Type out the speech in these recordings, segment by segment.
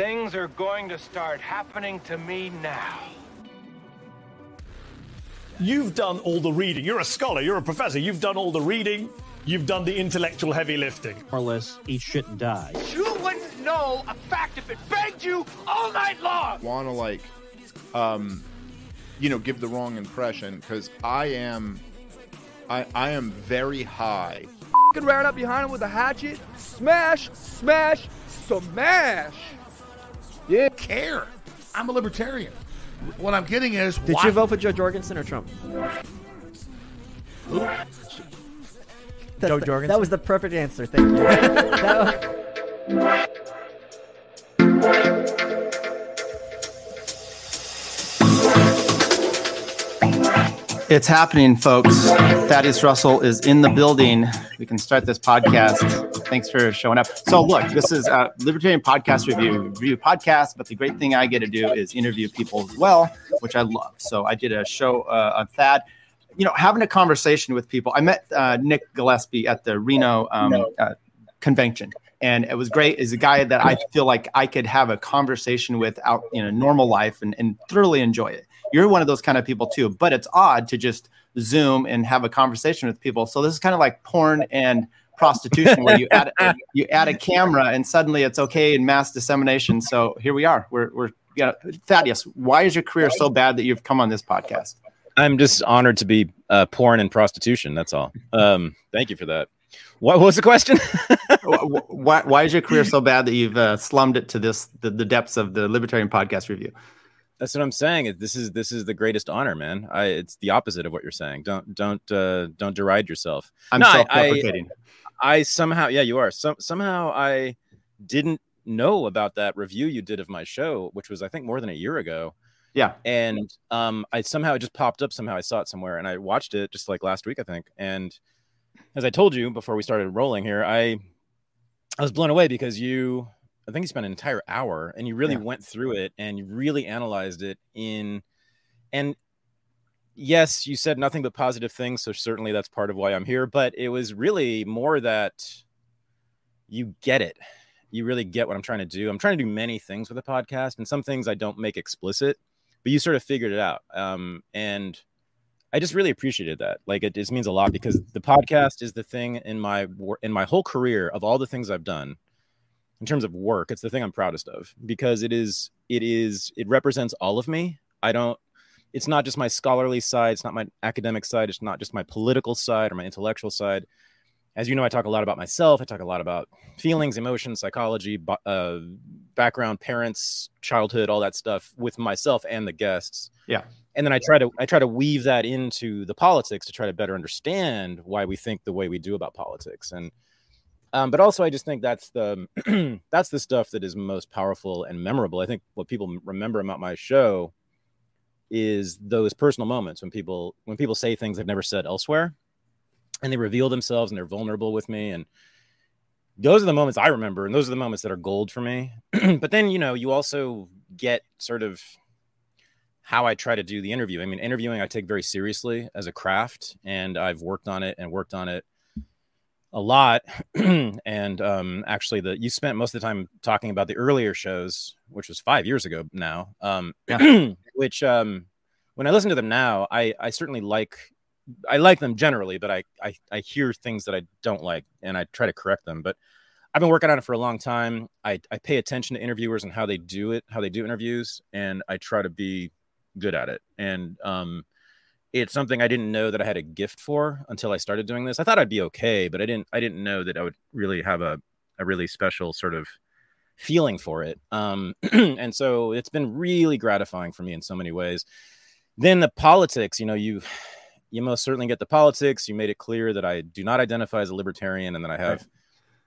Things are going to start happening to me now. You've done all the reading. You're a scholar, you're a professor. You've done all the reading, you've done the intellectual heavy lifting. More or less, eat shit and die. You wouldn't know a fact if it begged you all night long. Want to like, um, you know, give the wrong impression because I am, I I am very high. Fucking ran up behind him with a hatchet. Smash, smash, smash. Yeah. Care. I'm a libertarian. What I'm getting is. Did why- you vote for Jo Jorgensen or Trump? That's Joe the- Jorgensen? That was the perfect answer. Thank you. That was- It's happening, folks. Thaddeus Russell is in the building. We can start this podcast. Thanks for showing up. So, look, this is a Libertarian Podcast Review, review podcast, but the great thing I get to do is interview people as well, which I love. So, I did a show uh, on Thad. You know, having a conversation with people. I met uh, Nick Gillespie at the Reno um, uh, convention, and it was great. Is a guy that I feel like I could have a conversation with out in a normal life and, and thoroughly enjoy it. You're one of those kind of people too, but it's odd to just Zoom and have a conversation with people. So this is kind of like porn and prostitution, where you add you add a camera and suddenly it's okay in mass dissemination. So here we are. We're we're yeah. Thaddeus, why is your career so bad that you've come on this podcast? I'm just honored to be uh, porn and prostitution. That's all. Um, thank you for that. What was the question? Why, why is your career so bad that you've uh, slummed it to this the, the depths of the Libertarian Podcast Review? That's what I'm saying. This is this is the greatest honor, man. I it's the opposite of what you're saying. Don't don't uh, don't deride yourself. I'm No, self-deprecating. I, I somehow yeah you are. Some somehow I didn't know about that review you did of my show, which was I think more than a year ago. Yeah. And um, I somehow it just popped up somehow. I saw it somewhere and I watched it just like last week, I think. And as I told you before we started rolling here, I I was blown away because you I think you spent an entire hour and you really Yeah. went through it and you really analyzed it in and yes, you said nothing but positive things, so certainly that's part of why I'm here, but it was really more that you get it. You really get what I'm trying to do. I'm trying to do many things with the podcast and some things I don't make explicit, but you sort of figured it out. Um, and I just really appreciated that. Like it just means a lot because the podcast is the thing in my in my whole career of all the things I've done in terms of work, it's the thing I'm proudest of because it is it is it represents all of me. I don't it's not just my scholarly side, it's not my academic side, it's not just my political side or my intellectual side. As you know, I talk a lot about myself. I talk a lot about feelings, emotions, psychology, uh, background, parents, childhood, all that stuff with myself and the guests Yeah. and then I try to I try to weave that into the politics to try to better understand why we think the way we do about politics and um, but also I just think that's the that's the stuff that is most powerful and memorable. I think what people remember about my show is those personal moments when people when people say things they've never said elsewhere and they reveal themselves and they're vulnerable with me and those are the moments I remember and those are the moments that are gold for me. but then you know you also get sort of how I try to do the interview. I mean, interviewing I take very seriously as a craft, and I've worked on it and worked on it a lot. and um, actually, the you spent most of the time talking about the earlier shows, which was five years ago now. Um, which um, when I listen to them now, I I certainly like. I like them generally, but I, I I hear things that I don't like, and I try to correct them. But I've been working on it for a long time. I, I pay attention to interviewers and how they do it, how they do interviews, and I try to be good at it. And um, it's something I didn't know that I had a gift for until I started doing this. I thought I'd be okay, but I didn't I didn't know that I would really have a, a really special sort of feeling for it. Um, and so it's been really gratifying for me in so many ways. Then the politics, you know, you you most certainly get the politics. You made it clear that I do not identify as a libertarian and that I have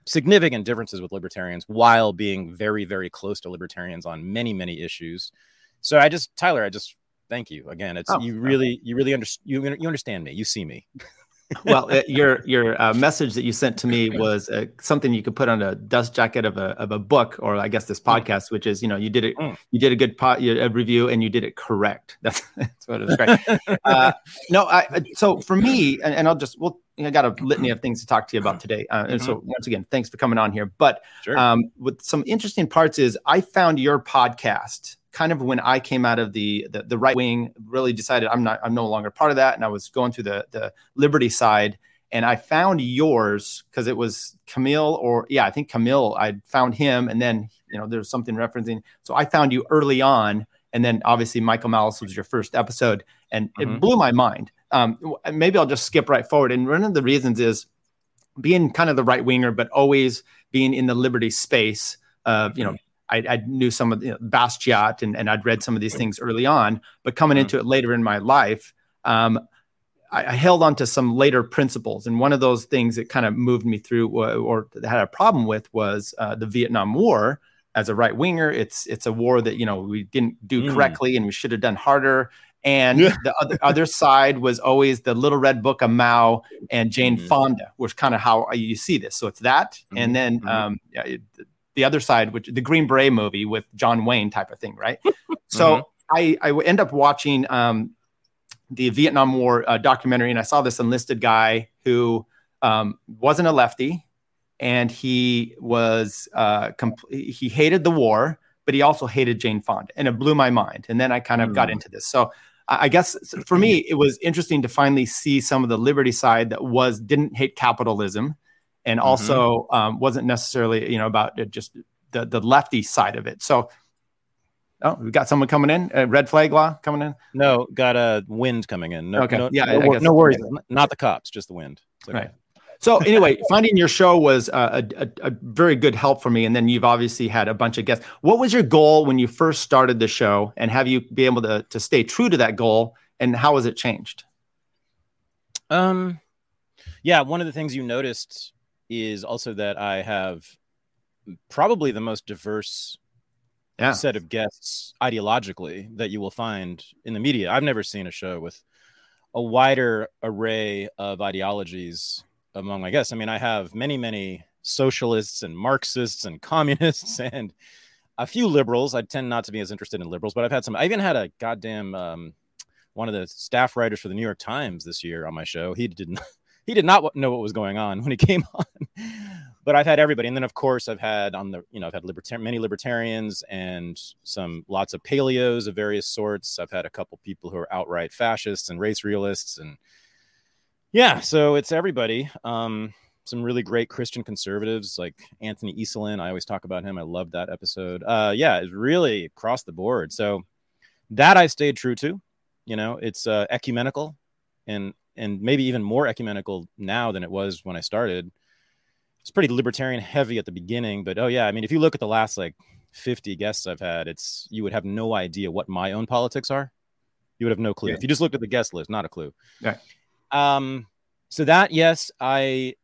significant differences with libertarians while being very, very close to libertarians on many, many issues. So I just, Tyler, I just thank you again. It's Oh, you really, you really understand. You, you understand me. You see me. well, uh, your your uh, message that you sent to me was uh, something you could put on a dust jacket of a of a book, or I guess this podcast, which is you know you did it, you did a good po- a review, and you did it correct. That's that's what it was great. uh, no, I I- so for me, and, and I'll just we'll I got a litany of things to talk to you about today. Uh, and so once again, thanks for coming on here. But Sure. um, with some interesting parts is I found your podcast kind of when I came out of the the, the right wing, really decided I'm not I'm no longer part of that, and I was going through the the liberty side, and I found yours because it was Kmele or yeah, I think Kmele. I found him, and then you know there's something referencing. So I found you early on, and then obviously Michael Malice was your first episode, and it Mhm. blew my mind. Um, maybe I'll just skip right forward. And one of the reasons is being kind of the right winger, but always being in the liberty space. of you know, I, I knew some of the you know, Bastiat and, and I'd read some of these things early on, but coming into it later in my life, um, I, I held on to some later principles. And one of those things that kind of moved me through wa- or had a problem with was uh, the Vietnam War. As a right winger, it's it's a war that you know we didn't do Mm. correctly and we should have done harder. And the other other side was always the Little Red Book of Mao and Jane Mhm. Fonda, which kind of how you see this. So it's that, and then Mhm. um, yeah, it, the other side, which the Green Beret movie with John Wayne type of thing, right? so I I would end up watching um, the Vietnam War uh, documentary, and I saw this enlisted guy who um, wasn't a lefty, and he was uh, compl- he hated the war, but he also hated Jane Fonda, and it blew my mind. And then I kind of got into this. So I I guess for me, it was interesting to finally see some of the liberty side that was didn't hate capitalism, and also um, wasn't necessarily you know about it just the the lefty side of it. So. Oh, we got someone coming in. Uh, red flag law coming in. No, got a wind coming in. No, Okay. no, Yeah, no, I guess- no worries. Not the cops, just the wind. Okay. Right. So anyway, finding your show was uh, a, a, a very good help for me, and then you've obviously had a bunch of guests. What was your goal when you first started the show, and have you be able to to stay true to that goal? And how has it changed? Um, yeah, one of the things you noticed is also that I have probably the most diverse Yeah. set of guests ideologically that you will find in the media. I've never seen a show with a wider array of ideologies among my guests. I mean, I have many, many socialists and Marxists and communists and a few liberals. I tend not to be as interested in liberals, but I've had some. I even had a goddamn um, one of the staff writers for the New York Times this year on my show. He did not. He did not know what was going on when he came on, but I've had everybody, and then of course I've had on the you know I've had libertarian many libertarians and some lots of paleos of various sorts. I've had a couple people who are outright fascists and race realists, and yeah, so it's everybody. Um, some really great Christian conservatives like Anthony Esolen. I always talk about him. I love that episode. Uh, yeah, it's really across the board. So that I stayed true to. You know, it's uh, ecumenical, and and maybe even more ecumenical now than it was when I started. It's pretty libertarian heavy at the beginning, but oh yeah, I mean, if you look at the last like 50 guests I've had, it's you would have no idea what my own politics are. You would have no clue Yeah. if you just looked at the guest list, not a clue. Right. Um. So that yes, I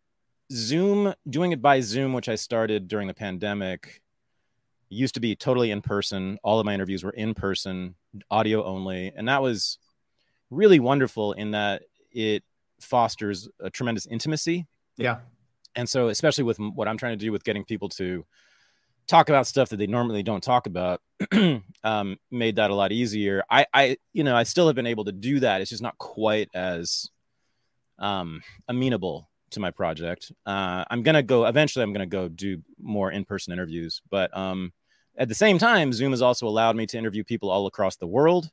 Zoom doing it by Zoom, which I started during the pandemic, used to be totally in person. All of my interviews were in person, audio only, and that was really wonderful in that it fosters a tremendous intimacy. Yeah. And so, especially with what I'm trying to do with getting people to talk about stuff that they normally don't talk about, um, made that a lot easier. I, I, you know, I still have been able to do that. It's just not quite as um, amenable to my project. Uh, I'm gonna go eventually. I'm gonna go do more in-person interviews, but um, at the same time, Zoom has also allowed me to interview people all across the world.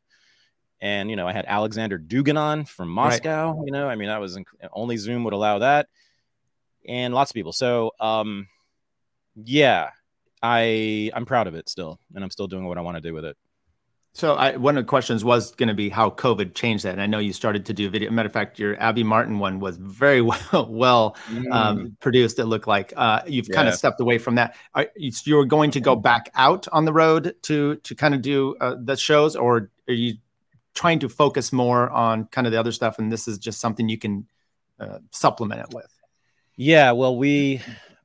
And you know, I had Alexander Dugin on from Moscow. You know, I mean, that was inc- only Zoom would allow that, and lots of people. So, um, yeah, I I'm proud of it still, and I'm still doing what I want to do with it. So I, one of the questions was going to be how COVID changed that. And I know you started to do video. Matter of fact, your Abby Martin one was very well, well um, produced. It looked like uh, you've kind of stepped away from that. Are, you- you're going to go back out on the road to to kind of do uh, the shows, or are you trying to focus more on kind of the other stuff? And this is just something you can uh, supplement it with. Yeah, well, we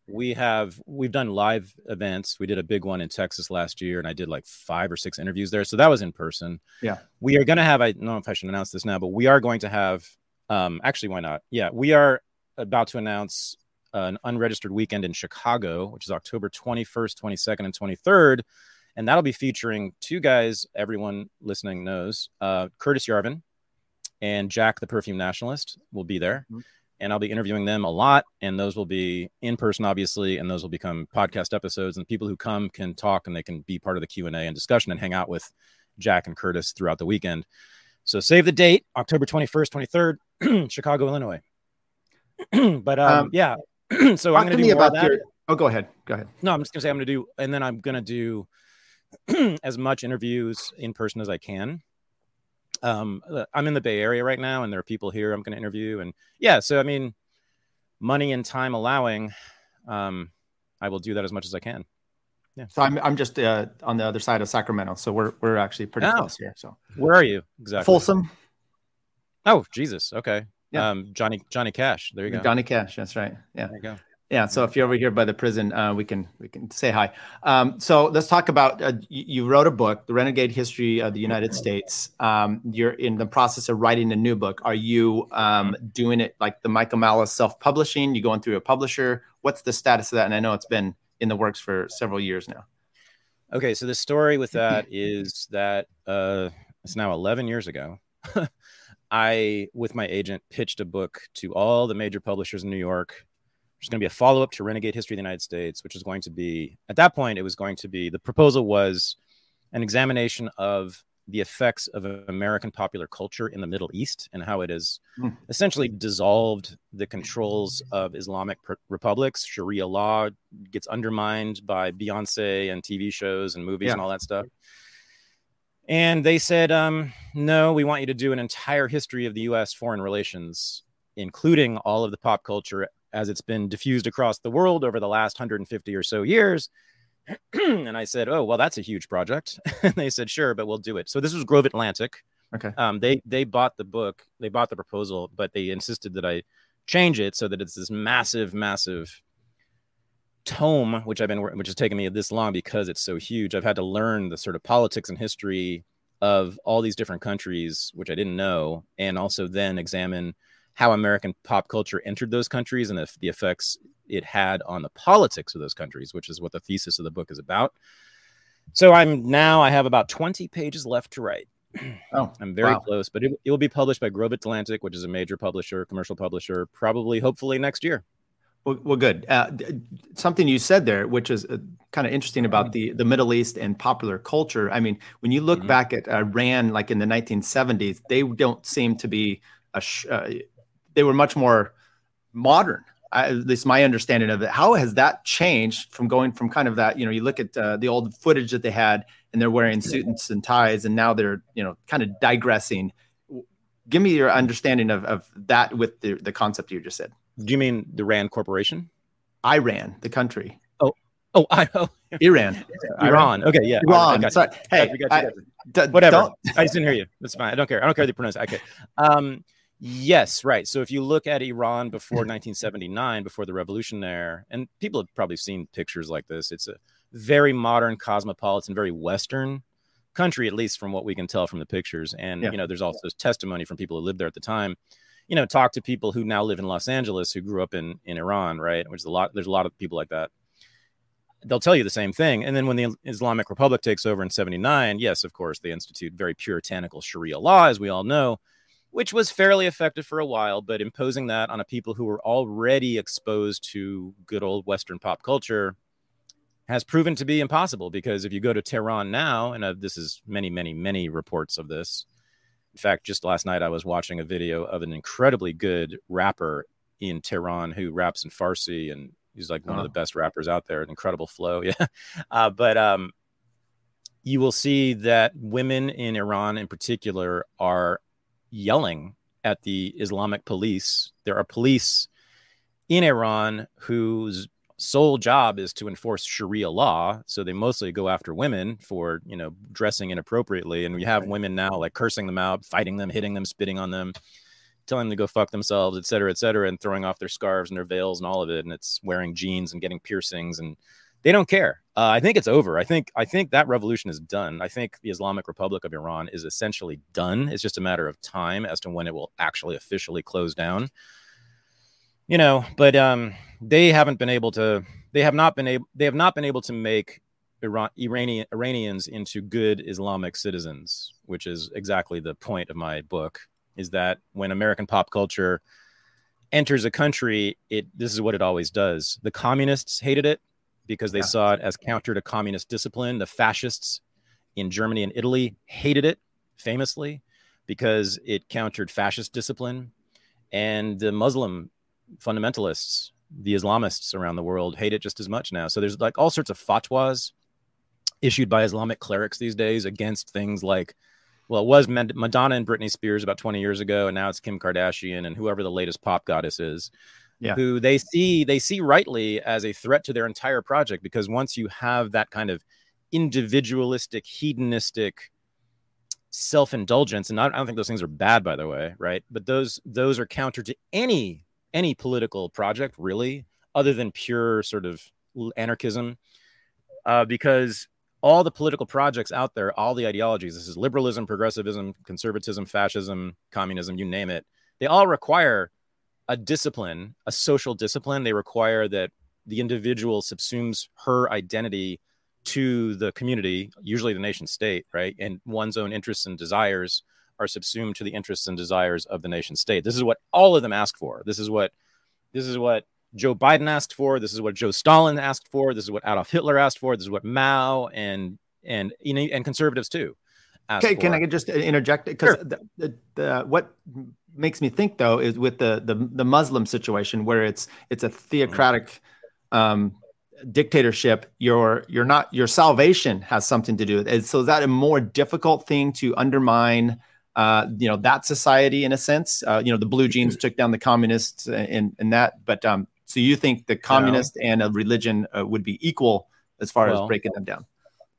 we have we've done live events. We did a big one in Texas last year, and I did like five or six interviews there. So that was in person. Yeah. we are going to have. I don't know if I should announce this now, but we are going to have. Um, actually, why not? Yeah, we are about to announce an unregistered weekend in Chicago, which is October 21st, 22nd, and 23rd. And that'll be featuring two guys everyone listening knows uh, Curtis Yarvin and Jack the Perfume Nationalist will be there. Mhm. and I'll be interviewing them a lot. And those will be in person, obviously, and those will become podcast episodes. And people who come can talk and they can be part of the Q and A and discussion and hang out with Jack and Curtis throughout the weekend. So save the date, October 21st, 23rd, Chicago, Illinois. but um, Um, yeah, so I'm going to to do about that. your. Oh, go ahead. Go ahead. No, I'm just gonna say I'm gonna do, and then I'm gonna do as much interviews in person as I can. Um, uh, I'm in the Bay Area right now, and there are people here I'm gonna interview, and yeah, so I mean, money and time allowing, um, I will do that as much as I can. Yeah. So I'm I'm just uh, on the other side of Sacramento, so we're we're actually pretty Oh. close here. So Where are you exactly? Folsom, Oh, Jesus. Okay. Yeah. Um, Johnny Johnny Cash. There you go. Johnny Cash. That's right. Yeah. There you go. Yeah, so if you're over here by the prison, uh, we can we can say hi. Um, so let's talk about uh, you, wrote a book, The Renegade History of the United States. Um, you're in the process of writing a new book. Are you um, doing it like the Michael Malice self-publishing? You going through a publisher? What's the status of that? And I know it's been in the works for several years now. Okay, so the story with that is that uh, it's now 11 years ago. I, with my agent, pitched a book to all the major publishers in New York. There's going to be a follow up to Renegade History of the United States, which is going to be, at that point, it was going to be the proposal was an examination of the effects of American popular culture in the Middle East and how it has Hmm. essentially dissolved the controls of Islamic republics. Sharia law gets undermined by Beyonce and TV shows and movies Yeah. and all that stuff. And they said, um, no, we want you to do an entire history of the US foreign relations, including all of the pop culture as it's been diffused across the world over the last 150 or so years. and I said, oh, well, that's a huge project. and they said, sure, but we'll do it. So this was Grove Atlantic. Okay. Um, they they bought the book, they bought the proposal, but they insisted that I change it so that it's this massive, massive tome, which I've been, which has taken me this long because it's so huge. I've had to learn the sort of politics and history of all these different countries, which I didn't know, and also then examine how American pop culture entered those countries and if the effects it had on the politics of those countries, which is what the thesis of the book is about. So I'm now I have about 20 pages left to write. Oh, I'm very wow. close, but it, it will be published by Grove Atlantic, which is a major publisher, commercial publisher, probably, hopefully next year. Well, well good. Uh, something you said there, which is uh, kind of interesting about the the Middle East and popular culture. I mean, when you look Mhm. back at uh, Iran, like in the 1970s, they don't seem to be a. Sh- uh, they were much more modern. I, at least my understanding of it. How has that changed from going from kind of that? You know, you look at uh, the old footage that they had, and they're wearing suits and ties, and now they're you know kind of digressing. Give me your understanding of, of that with the, the concept you just said. Do you mean the Rand Corporation? Iran, the country. Oh, oh, I oh, Iran. Iran. Okay, yeah. Iran. Sorry. Hey, Gotcha, gotcha, I- gotcha. d- Whatever. I just didn't hear you. That's fine. I don't care. I don't care how you pronounce it. Okay. Um, yes, right. So if you look at Iran before 1979, before the revolution there, and people have probably seen pictures like this, it's a very modern, cosmopolitan, very Western country, at least from what we can tell from the pictures. And Yeah. you know, there's also testimony from people who lived there at the time. You know, talk to people who now live in Los Angeles who grew up in in Iran, right? Which is a lot. There's a lot of people like that they'll tell you the same thing. And then when the Islamic Republic takes over in 79, yes, of course, they institute very puritanical Sharia law, as we all know, which was fairly effective for a while, but imposing that on a people who were already exposed to good old Western pop culture has proven to be impossible because if you go to Tehran now, and uh, this is many, many, many reports of this. In fact, just last night I was watching a video of an incredibly good rapper in Tehran who raps in Farsi and he's like one Uh-huh. of the best rappers out there, an incredible flow. Yeah. Uh, but um, you will see that women in Iran in particular are yelling at the Islamic police. There are police in Iran whose sole job is to enforce Sharia law. So they mostly go after women for, you know, dressing inappropriately. And we have women now like cursing them out, fighting them, hitting them, spitting on them, telling them to go fuck themselves, et cetera, et cetera, and throwing off their scarves and their veils and all of it. And it's wearing jeans and getting piercings and they don't care. Uh, I think it's over. I think I think that revolution is done. I think the Islamic Republic of Iran is essentially done. It's just a matter of time as to when it will actually officially close down. You know, but um, they haven't been able to. They have not been able. They have not been able to make Iran Iranian Iranians into good Islamic citizens, which is exactly the point of my book. Is that when American pop culture enters a country, it this is what it always does. The communists hated it because they Yeah. saw it as counter to communist discipline. The fascists in Germany and Italy hated it famously because it countered fascist discipline. And the Muslim fundamentalists, the Islamists around the world hate it just as much now. So there's like all sorts of fatwas issued by Islamic clerics these days against things like, well, it was Madonna and Britney Spears about 20 years ago, and now it's Kim Kardashian and whoever the latest pop goddess is, Yeah. who they see they see rightly as a threat to their entire project because once you have that kind of individualistic, hedonistic self-indulgence, and I, don't think those things are bad, by the way, right? But those those are counter to any any political project, really, other than pure sort of anarchism, uh, because all the political projects out there, all the ideologies, this is liberalism, progressivism, conservatism, fascism, communism, you name it, they all require a discipline, a social discipline. They require that the individual subsumes her identity to the community, usually the nation state, right? And one's own interests and desires are subsumed to the interests and desires of the nation state. This is what all of them ask for. This is what this is what Joe Biden asked for. This is what Joe Stalin asked for. This is what Adolf Hitler asked for. This is what Mao and and you know and conservatives too. Okay, can. I just interject? Because Sure. the, the, the, what makes me think though is with the, the the Muslim situation where it's it's a theocratic um, dictatorship. Your you're not your salvation has something to do with it. So is that a more difficult thing to undermine? Uh, you know that society in a sense. Uh, you know the blue jeans took down the communists and and that. But um, so you think the communist and a religion uh, would be equal as far as breaking them down?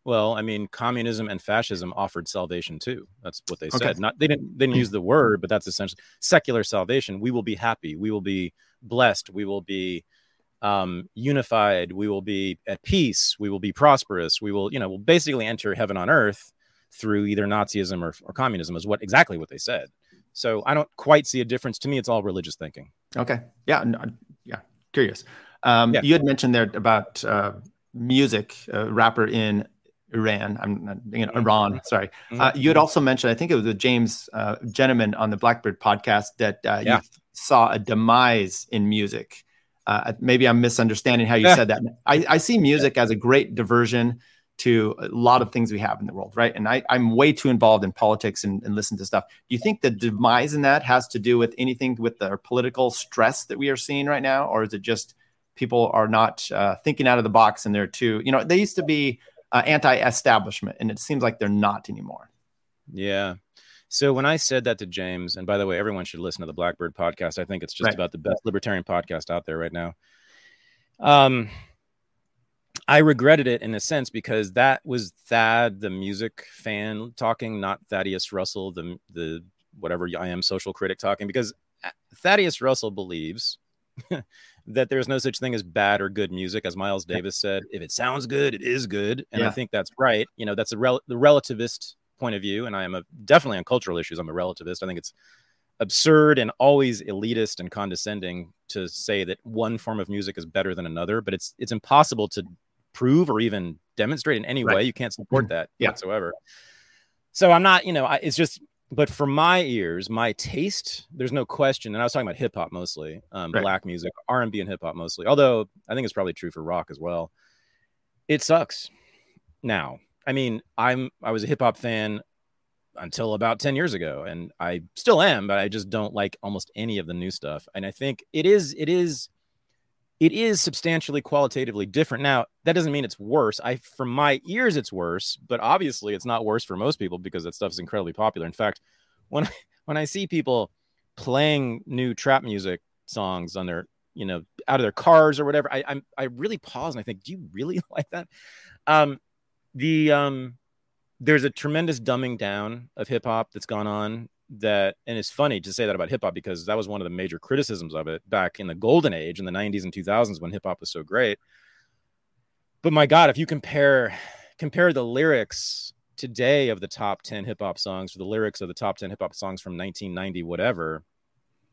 Well, I mean, communism and fascism offered salvation too. That's what they Okay. said. Not they didn't they didn't use the word, but that's essentially secular salvation. We will be happy. We will be blessed. We will be um, unified. We will be at peace. We will be prosperous. We will, you know, we'll basically enter heaven on earth through either Nazism or, or communism. Is what exactly what they said. So I don't quite see a difference. To me, it's all religious thinking. Okay. Yeah. No, yeah. Curious. Um, Yeah. You had mentioned there about uh, music, uh, rapper in Iran. I'm not, you know, Mm-hmm. Iran. Sorry. Uh, you had also mentioned, I think it was with James uh, Gentleman on the Blackbird podcast, that uh, Yeah. you saw a demise in music. Uh, maybe I'm misunderstanding how you Yeah. said that. I, I see music as a great diversion to a lot of things we have in the world, right? And I, I'm way too involved in politics and, and listen to stuff. Do you think the demise in that has to do with anything with the political stress that we are seeing right now, or is it just people are not uh, thinking out of the box and they're too, you know, they used to be uh, anti-establishment, and it seems like they're not anymore. Yeah. So when I said that to James, and by the way, everyone should listen to the Blackbird podcast. I think it's just Right. about the best libertarian podcast out there right now. Um, I regretted it in a sense because that was Thad, the music fan, talking, not Thaddeus Russell, the the whatever I am social critic talking. Because Thaddeus Russell believes that there's no such thing as bad or good music, as Miles Davis said. If it sounds good, it is good, and I think that's right. You know, that's a rel- the relativist point of view, and I am a definitely on cultural issues. I'm a relativist. I think it's absurd and always elitist and condescending to say that one form of music is better than another, but it's it's impossible to prove or even demonstrate in any Right. way. You can't support mm-hmm. that Yeah. whatsoever. So I'm not, you know, I, it's just, but for my ears, my taste, there's no question. And I was talking about hip hop mostly, um, Right. black music, R and B, and hip hop mostly. Although I think it's probably true for rock as well. It sucks. Now, I mean, I'm I was a hip hop fan until about 10 years ago and I still am but I just don't like almost any of the new stuff and I think it is it is it is substantially qualitatively different. Now that doesn't mean it's worse. I from my ears it's worse but obviously it's not worse for most people because that stuff is incredibly popular. In fact when I, when I see people playing new trap music songs on their you know out of their cars or whatever I I'm, I really pause and I think do you really like that? Um the um there's a tremendous dumbing down of hip hop that's gone on that and it's funny to say that about hip hop because that was one of the major criticisms of it back in the golden age in the 90s and 2000s when hip hop was so great but my god if you compare compare the lyrics today of the top 10 hip hop songs to the lyrics of the top 10 hip hop songs from 1990 whatever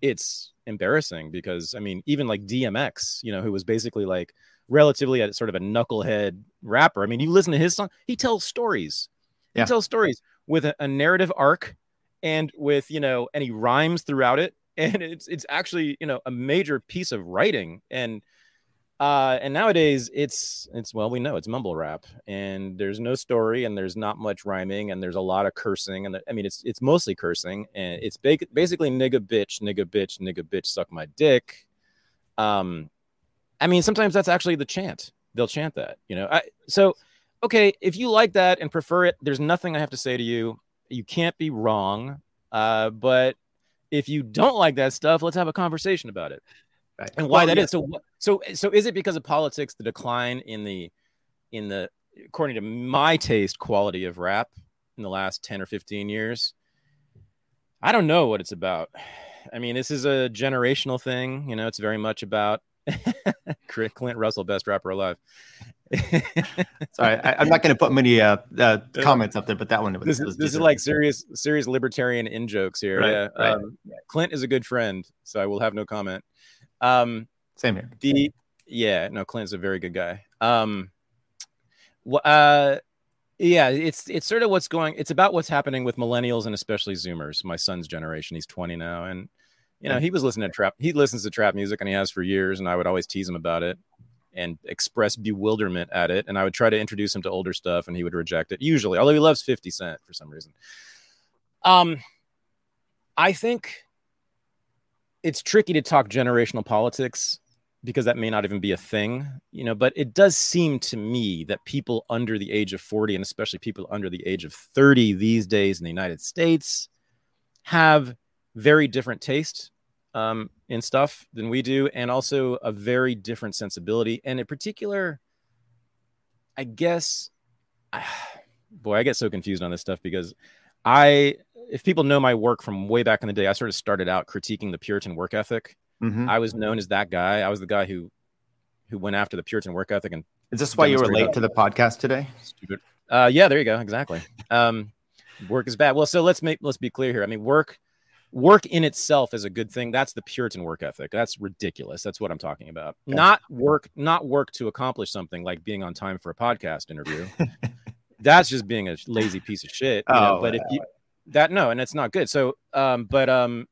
it's embarrassing because I mean, even like DMX, you know, who was basically like relatively a sort of a knucklehead rapper. I mean, you listen to his song, he tells stories. Yeah. He tells stories with a, a narrative arc and with, you know, any rhymes throughout it. and it's it's actually you know a major piece of writing. And uh and nowadays it's it's well we know it's mumble rap. And there's no story and there's not much rhyming and there's a lot of cursing. And the, i mean it's it's mostly cursing. And it's ba- basically nigga bitch nigga bitch nigga bitch suck my dick. Um i mean sometimes that's actually the chant. They'll chant that you know? I, so okay if you like that and prefer it there's nothing i have to say to you you can't be wrong uh but if you don't like that stuff let's have a conversation about it Right. and why Well, that yeah. is. So, so, so is it because of politics? The decline in the, in the, according to my taste, quality of rap in the last ten or fifteen years. I don't know what it's about. I mean, this is a generational thing. You know, it's very much about Clint Russell, best rapper alive. Sorry, I, I'm not going to put many uh, uh, comments up there, but that one was. this was is this is like serious serious libertarian in jokes here. Right, yeah, right. Um, Clint is a good friend, so I will have no comment. Um, same here. the yeah no clint's a very good guy um wh- uh yeah it's it's sort of what's going it's about what's happening with millennials and especially zoomers my son's generation he's 20 now and you know he was listening to trap he listens to trap music and he has for years and i would always tease him about it and express bewilderment at it and i would try to introduce him to older stuff and he would reject it usually although he loves 50 cent for some reason. Um i think it's tricky to talk generational politics because that may not even be a thing, you know, but it does seem to me that people under the age of 40 and especially people under the age of 30 these days in the United States have very different taste um, in stuff than we do and also a very different sensibility and in particular I guess I, boy, I get so confused on this stuff because I if people know my work from way back in the day, I sort of started out critiquing the Puritan work ethic. Mhm. I was known as that guy. I was the guy who who went after the Puritan work ethic and Is this why you were late to the podcast today? stupid. Uh, yeah, there you go. Exactly. Um, work is bad. Well, so let's make let's be clear here. I mean, work work in itself is a good thing. That's the Puritan work ethic. That's ridiculous. That's what I'm talking about. Not work, not work to accomplish something like being on time for a podcast interview. That's just being a lazy piece of shit. you know, Oh, but if you that no, and it's not good. So, um, but um,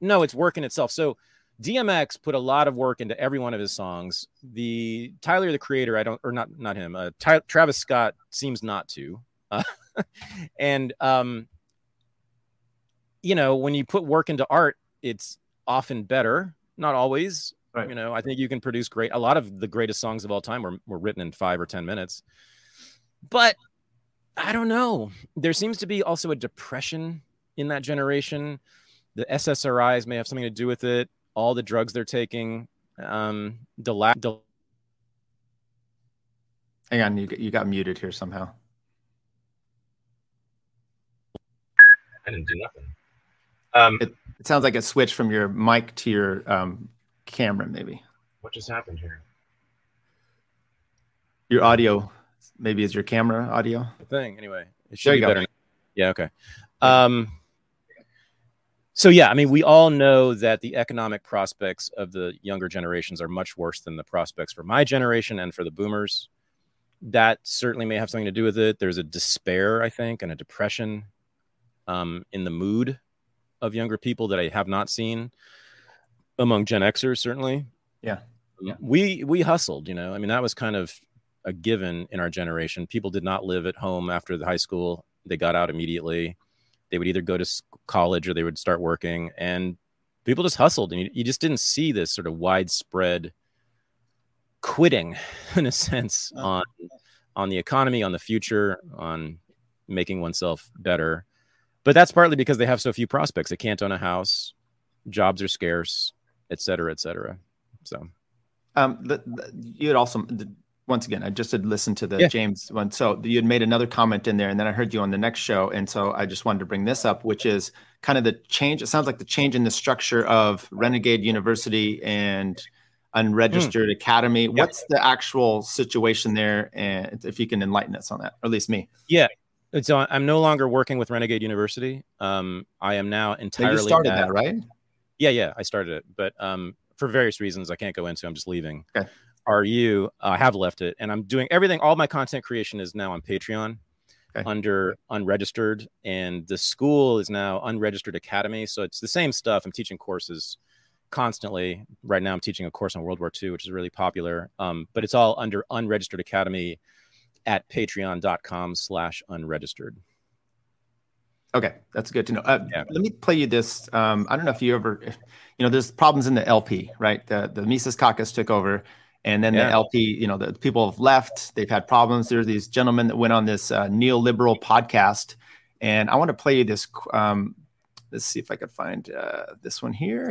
no, it's work in itself. So DMX put a lot of work into every one of his songs. The Tyler, the creator, I don't, or not, not him. Uh, Ty, Travis Scott seems not to. Uh, and um, you know, when you put work into art, it's often better. Not always. Right. You know, I think you can produce great. A lot of the greatest songs of all time were were written in five or ten minutes. But I don't know. There seems to be also a depression in that generation. The SSRIs may have something to do with it. All the drugs they're taking, um, the lack. The, Hang on, you, you got muted here somehow. I didn't do nothing. Um, It, it sounds like it switched from your mic to your um, camera, maybe. what just happened here? Your audio, maybe is your camera audio. thing anyway. It There should you be go. better. Yeah. Okay. Um. So yeah, I mean, we all know that the economic prospects of the younger generations are much worse than the prospects for my generation and for the boomers. That certainly may have something to do with it. There's a despair, I think, and a depression um, in the mood of younger people that I have not seen among Gen Xers, certainly. Yeah. Yeah. We we hustled, you know. I mean, that was kind of a given in our generation. People did not live at home after the high school. They got out immediately. They would either go to college or they would start working, and people just hustled. And you, you just didn't see this sort of widespread quitting, in a sense, uh-huh. on on the economy, on the future, on making oneself better. But that's partly because they have so few prospects. They can't own a house, jobs are scarce, et cetera, et cetera. So Um, the, the, you had also the, once again, I just had listened to the Yeah. James one. So you had made another comment in there, and then I heard you on the next show, and so I just wanted to bring this up, which is kind of the change. It sounds like the change in the structure of Renegade University and unregistered academy. What's the actual situation there? And if you can enlighten us on that, or at least me. So I'm no longer working with Renegade University. Um, I am now entirely. you started at- that, right? Yeah, yeah, I started it, but um, for various reasons I can't go into. I'm just leaving. Okay. RU, uh, I have left it, and I'm doing everything. All my content creation is now on Patreon, Okay. under unregistered, and the school is now unregistered academy. So it's the same stuff. I'm teaching courses constantly. Right now, I'm teaching a course on World War II, which is really popular. Um, but it's all under unregistered academy at patreon.com slash unregistered. Okay, that's good to know. Uh, Yeah. Let me play you this. Um, I don't know if you ever, you know, there's problems in the LP, right? The the Mises Caucus took over, and then Yeah. the LP, you know, the people have left. They've had problems. There's these gentlemen that went on this uh, neoliberal podcast, and I want to play you this. Um, let's see if I could find uh, this one here.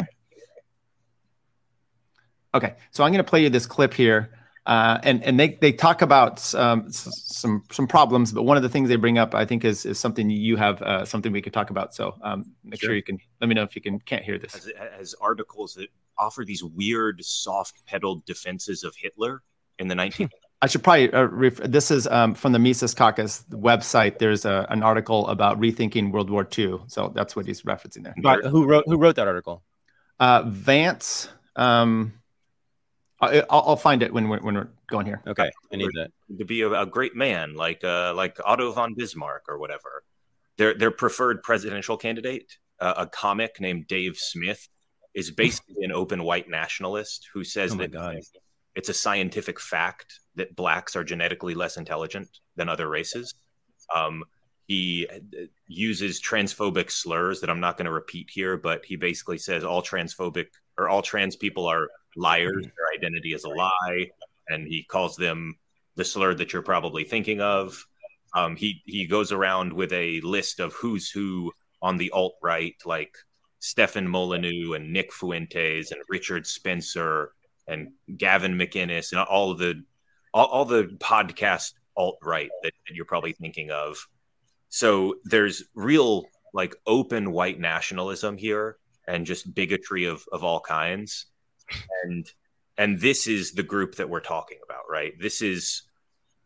Okay, so I'm going to play you this clip here. Uh, and and they, they talk about um, some some problems, but one of the things they bring up, I think, is is something you have uh, something we could talk about. So um, make sure. Sure. you can let me know if you can can't hear this. has, has articles that offer these weird, soft-pedaled defenses of Hitler in the 19. I should probably uh, ref- this is um, from the Mises Caucus website. There's a, an article about rethinking World War II, so that's what he's referencing there. But who wrote who wrote that article? Uh, Vance, um, I, I'll, I'll find it when we're, when we're going here. Okay, I need that. to be a, a great man like uh, like Otto von Bismarck or whatever. Their their preferred presidential candidate, uh, a comic named Dave Smith, is basically an open white nationalist who says Oh that God. it's a scientific fact that blacks are genetically less intelligent than other races. Um, he uh, uses transphobic slurs that I'm not going to repeat here, but he basically says all transphobic or all trans people are liars. Their identity is a lie, and he calls them the slur that you're probably thinking of. Um, he he goes around with a list of who's who on the alt right, like Stefan Molyneux and Nick Fuentes and Richard Spencer and Gavin McInnes and all of the all, all the podcast alt right that, that you're probably thinking of. So there's real like open white nationalism here and just bigotry of of all kinds. And and this is the group that we're talking about, right? This is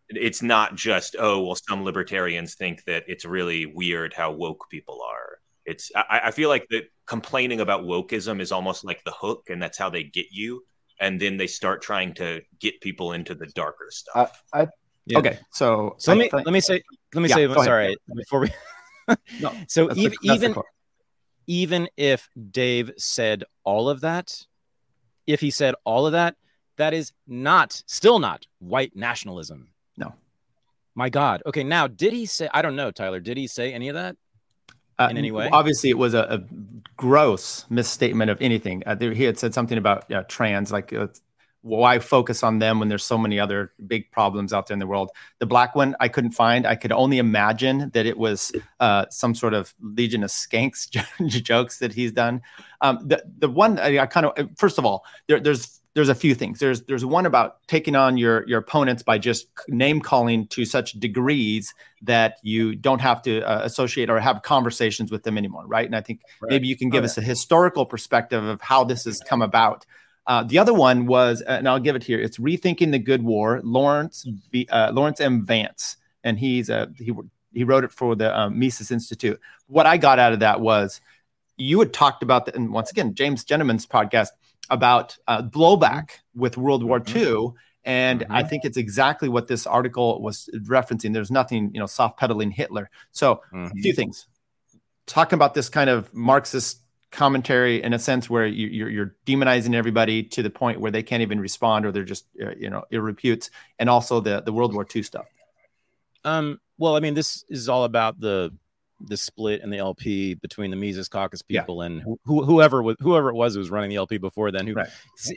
it's not just oh well some libertarians think that it's really weird how woke people are it's i, I feel like that complaining about wokeism is almost like the hook and that's how they get you and then they start trying to get people into the darker stuff I, I Yeah. Okay, so So let me let me say let me Yeah, say go ahead. sorry before we. No, so even the even even if Dave said all of that, if he said all of that, that is not still not white nationalism. No. My God. Okay, now did he say? I don't know, Tyler. Did he say any of that? Uh, in any way? Obviously, it was a, a gross misstatement of anything. Uh, there, he had said something about uh, trans, like uh, why focus on them when there's so many other big problems out there in the world. The black one, I couldn't find. I could only imagine that it was uh, some sort of Legion of Skanks jokes that he's done. Um, the the one I, I kind of first of all, there, there's there's a few things. There's there's one about taking on your your opponents by just name calling to such degrees that you don't have to uh, associate or have conversations with them anymore, right? And I think Right. maybe you can give Oh, us a historical perspective of how this has come about. Uh, the other one was, and I'll give it here. It's rethinking the good war. Lawrence v, uh, Lawrence M. Vance, and he's a he he wrote it for the um, Mises Institute. What I got out of that was you had talked about the, and once again James Gentleman's podcast about uh, blowback with World War II. And I think it's exactly what this article was referencing. There's nothing, you know, soft pedaling Hitler. So a few things. Talking about this kind of Marxist commentary in a sense where you, you're, you're demonizing everybody to the point where they can't even respond or they're just, uh, you know, irreputes. And also the, the World War II stuff. Um, well, I mean, this is all about the the split in the LP between the Mises Caucus Yeah. people and who, who, whoever was whoever it was who was running the LP before then, who Right.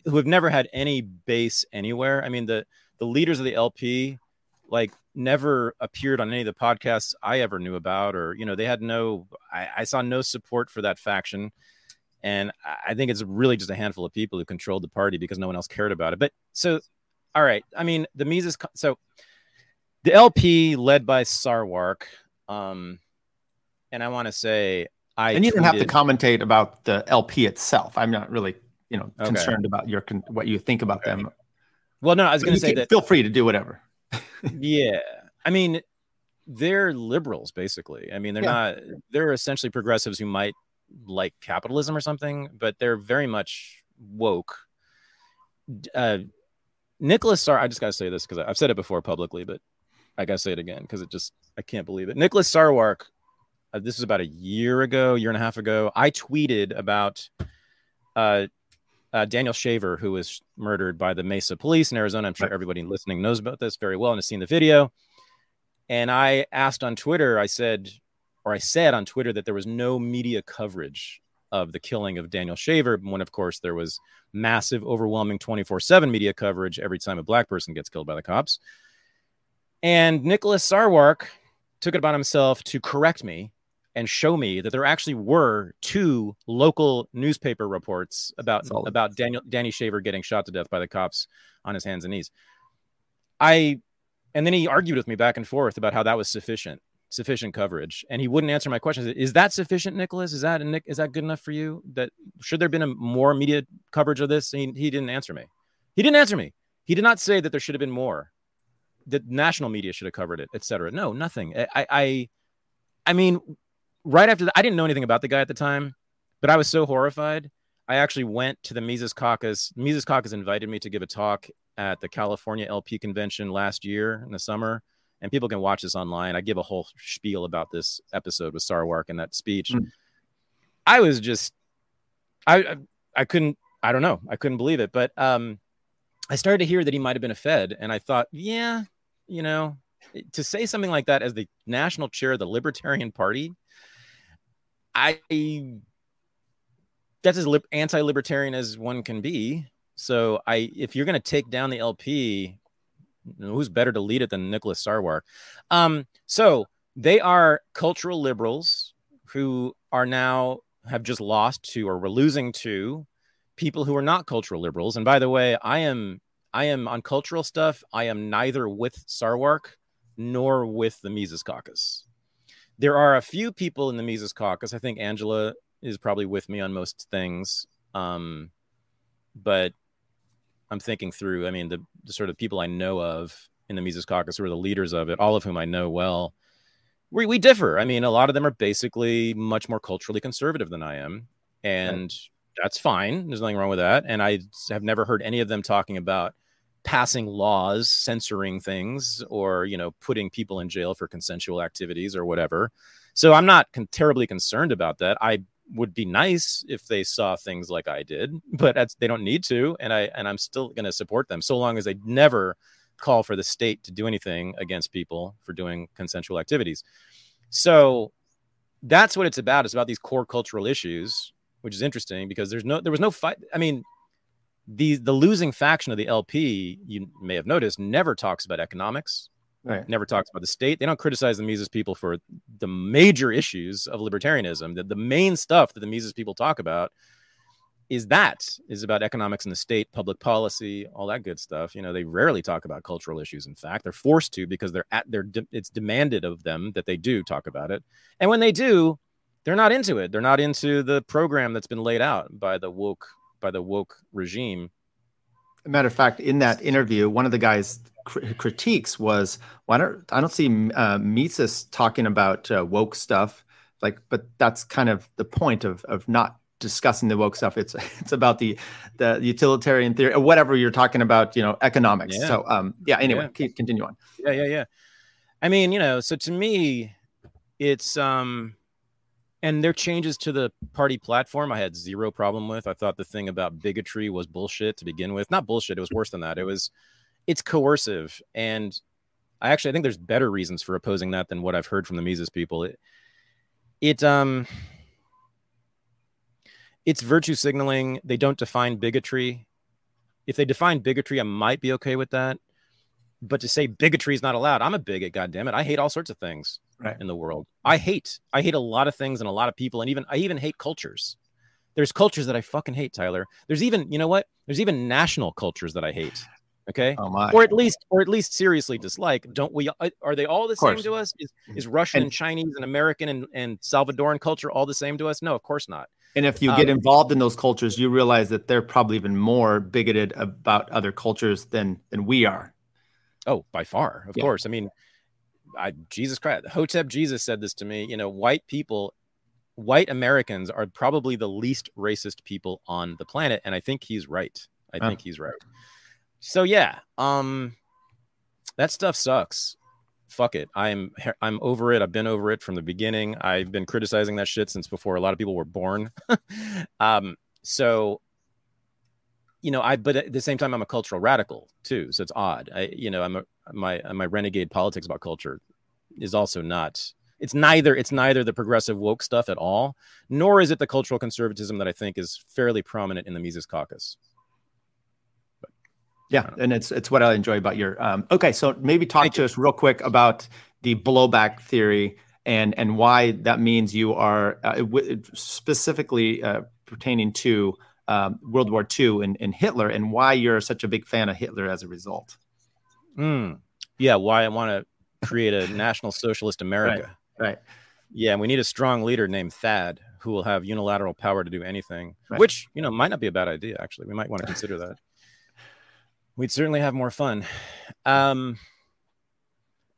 who have never had any base anywhere. I mean, the the leaders of the LP like never appeared on any of the podcasts I ever knew about, or you know, they had no. I, I saw no support for that faction. And I- think it's really just a handful of people who controlled the party because no one else cared about it. But so, all right. I mean, the Mises. So the LP led by Sarwark. Um, and I want to say, I and you didn't have to commentate about the LP itself. I'm not really, you know, Okay. concerned about your con- what you think about them. Well, no, I was going to say that. Feel free to do whatever. yeah, I mean, they're liberals basically. I mean, they're Yeah. not. They're essentially progressives who might like capitalism or something, but they're very much woke. Uh, Nicholas Sar, I just got to say this because I've said it before publicly, but I gotta say it again because it just I can't believe it. Nicholas Sarwark, uh, this was about a year ago, year and a half ago. I tweeted about uh, uh, Daniel Shaver, who was murdered by the Mesa police in Arizona. I'm sure everybody listening knows about this very well and has seen the video. And I asked on Twitter, I said, or I said on Twitter that there was no media coverage of the killing of Daniel Shaver, when of course there was massive, overwhelming 24 7 media coverage every time a black person gets killed by the cops. And Nicholas Sarwark took it upon himself to correct me and show me that there actually were two local newspaper reports about Solid. about Daniel Danny Shaver getting shot to death by the cops on his hands and knees. I and then he argued with me back and forth about how that was sufficient sufficient coverage and he wouldn't answer my questions. Is that sufficient nicholas? Is that Nick, is that good enough for you? That should there have been a more media coverage of this? He, he didn't answer me. He didn't answer me. He did not say that there should have been more that national media should have covered it etc no nothing. I i i mean right after that i didn't know anything about the guy at the time but i was so horrified i actually went to the mises caucus mises caucus invited me to give a talk at the california lp convention last year in the summer and people can watch this online. I give a whole spiel about this episode with Sarwark and that speech. Mm. I was just, I, I, I couldn't, I don't know, I couldn't believe it. But um, I started to hear that he might have been a Fed, and I thought, yeah, you know, to say something like that as the national chair of the Libertarian Party, I that's as lib- anti-libertarian as one can be. So I, if you're going to take down the LP, who's better to lead it than Nicholas Sarwark? Um, so they are cultural liberals who are now have just lost to or were losing to people who are not cultural liberals. And by the way, I am I am on cultural stuff. I am neither with Sarwark nor with the Mises Caucus. There are a few people in the Mises Caucus. I think Angela is probably with me on most things. Um, but I'm thinking through. I mean, the, the sort of people I know of in the Mises Caucus who are the leaders of it, all of whom I know well. We, we differ. I mean, a lot of them are basically much more culturally conservative than I am, and that's fine. There's nothing wrong with that. And I have never heard any of them talking about passing laws censoring things or you know putting people in jail for consensual activities or whatever. So i'm not con- terribly concerned about that. I would be nice if they saw things like i did but they don't need to and i and i'm still going to support them so long as they never call for the state to do anything against people for doing consensual activities. So that's what it's about it's about these core cultural issues which is interesting because there's no there was no fight i mean the the losing faction of the LP, you may have noticed, never talks about economics, Right. never talks about the state. They don't criticize the Mises people for the major issues of libertarianism. The, the main stuff that the Mises people talk about is that is about economics and the state, public policy, all that good stuff. You know, they rarely talk about cultural issues. In fact, they're forced to because they're at they're de- it's demanded of them that they do talk about it. And when they do, they're not into it. They're not into the program that's been laid out by the woke by the woke regime. matter of fact, in that interview, one of the guys' cr- critiques was, "Why don't I don't see uh, Mises talking about uh, woke stuff?" Like, but that's kind of the point of of not discussing the woke stuff. It's it's about the the utilitarian theory or whatever you're talking about. You know, economics. Yeah. So, um, yeah. Anyway, Yeah. keep continue on. Yeah, yeah, yeah. I mean, you know, so to me, it's um and their changes to the party platform I had zero problem with. I thought the thing about bigotry was bullshit to begin with. Not bullshit, it was worse than that. It was it's coercive and I actually I think there's better reasons for opposing that than what I've heard from the Mises people. It it um it's virtue signaling. They don't define bigotry. If they define bigotry, I might be okay with that. But to say bigotry is not allowed, I'm a bigot, God damn it. I hate all sorts of things Right. in the world. I hate, I hate a lot of things and a lot of people, and even I even hate cultures. There's cultures that I fucking hate, Tyler. There's even, you know what? There's even national cultures that I hate. Okay. Oh my. Or at least, or at least seriously dislike. Don't we? uh, Are they all the same to us? Is, is Russian And- and Chinese and American and, and Salvadoran culture all the same to us? No, of course not. And if you Um, get involved in those cultures, you realize that they're probably even more bigoted about other cultures than than we are. Oh, by far, of Yeah. course. I mean, I Jesus Christ, Hotep Jesus said this to me. You know, white people, white Americans are probably the least racist people on the planet, and I think he's right. I think he's right. So yeah, um, that stuff sucks fuck it. I'm I'm over it. I've been over it from the beginning. I've been criticizing that shit since before a lot of people were born. um, so you know, I but at the same time I'm a cultural radical too. So it's odd. I you know, I'm a my my renegade politics about culture is also not it's neither it's neither the progressive woke stuff at all, nor is it the cultural conservatism that I think is fairly prominent in the Mises caucus. Yeah, and it's it's what I enjoy about your. Um, okay, so maybe talk Thank to you. us real quick about the blowback theory and and why that means you are uh, w- specifically uh, pertaining to um, World War II and, and, Hitler, and why you're such a big fan of Hitler as a result. Mm. Yeah, why I want to create a national socialist America. Right. right. Yeah, and we need a strong leader named Thad who will have unilateral power to do anything, right. which you know might not be a bad idea. Actually, we might want to consider that we'd certainly have more fun. Um,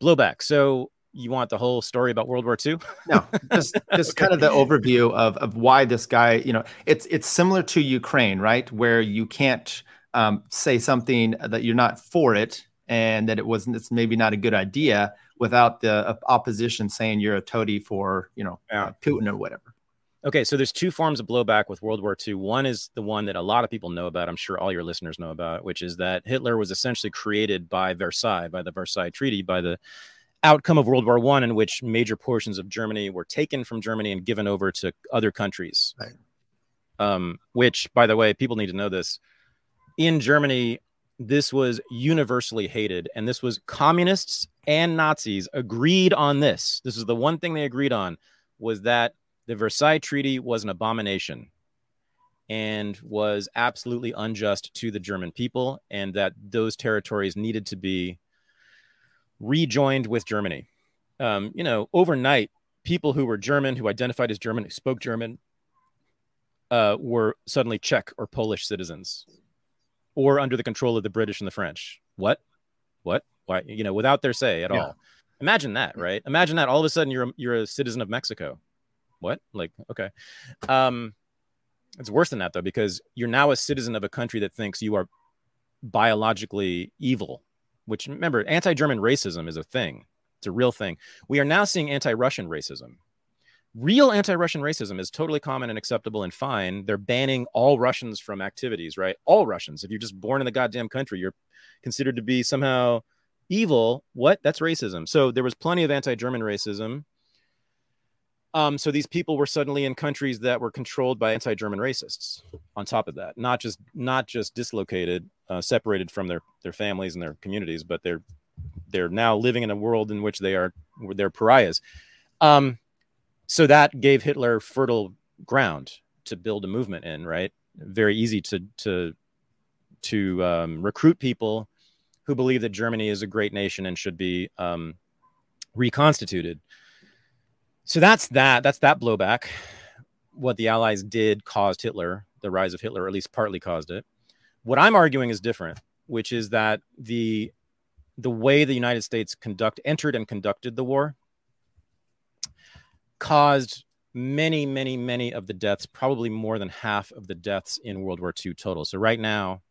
blowback. So you want the whole story about World War II? no, just just okay. kind of the overview of of why this guy. You know, it's it's similar to Ukraine, right? Where you can't um, say something that you're not for it, and that it wasn't. It's maybe not a good idea without the uh, opposition saying you're a toady for you know yeah. uh, Putin or whatever. Okay, so there's two forms of blowback with World War II. One is the one that a lot of people know about. I'm sure all your listeners know about, which is that Hitler was essentially created by Versailles, by the Versailles Treaty, by the outcome of World War One, in which major portions of Germany were taken from Germany and given over to other countries. Right. Um, which, by the way, people need to know this. In Germany, this was universally hated, and this was communists and Nazis agreed on this. This is the one thing they agreed on was that the Versailles Treaty was an abomination and was absolutely unjust to the German people, and that those territories needed to be rejoined with Germany. Um, you know, overnight, people who were German, who identified as German, who spoke German, uh, were suddenly Czech or Polish citizens, or under the control of the British and the French. What? What? Why? You know, without their say at yeah. all. Imagine that, right? Imagine that all of a sudden you're you're a citizen of Mexico what? Like, okay. Um, it's worse than that though, because you're now a citizen of a country that thinks you are biologically evil. Which remember, anti-German racism is a thing. It's a real thing. We are now seeing anti-Russian racism. Real anti-Russian racism is totally common and acceptable and fine. They're banning all Russians from activities, right? All Russians. If you're just born in the goddamn country, you're considered to be somehow evil. What? That's racism. So there was plenty of anti-German racism um, so these people were suddenly in countries that were controlled by anti-German racists. On top of that, not just not just dislocated, uh, separated from their their families and their communities, but they're they're now living in a world in which they are they're pariahs. Um, so that gave Hitler fertile ground to build a movement in. Right, very easy to to to um, recruit people who believe that Germany is a great nation and should be um, reconstituted so that's that. That's that blowback. What the Allies did caused Hitler, the rise of Hitler, or at least partly caused it. What I'm arguing is different, which is that the the way the United States conduct entered and conducted the war caused many, many, many of the deaths, probably more than half of the deaths in World War II total. So right now,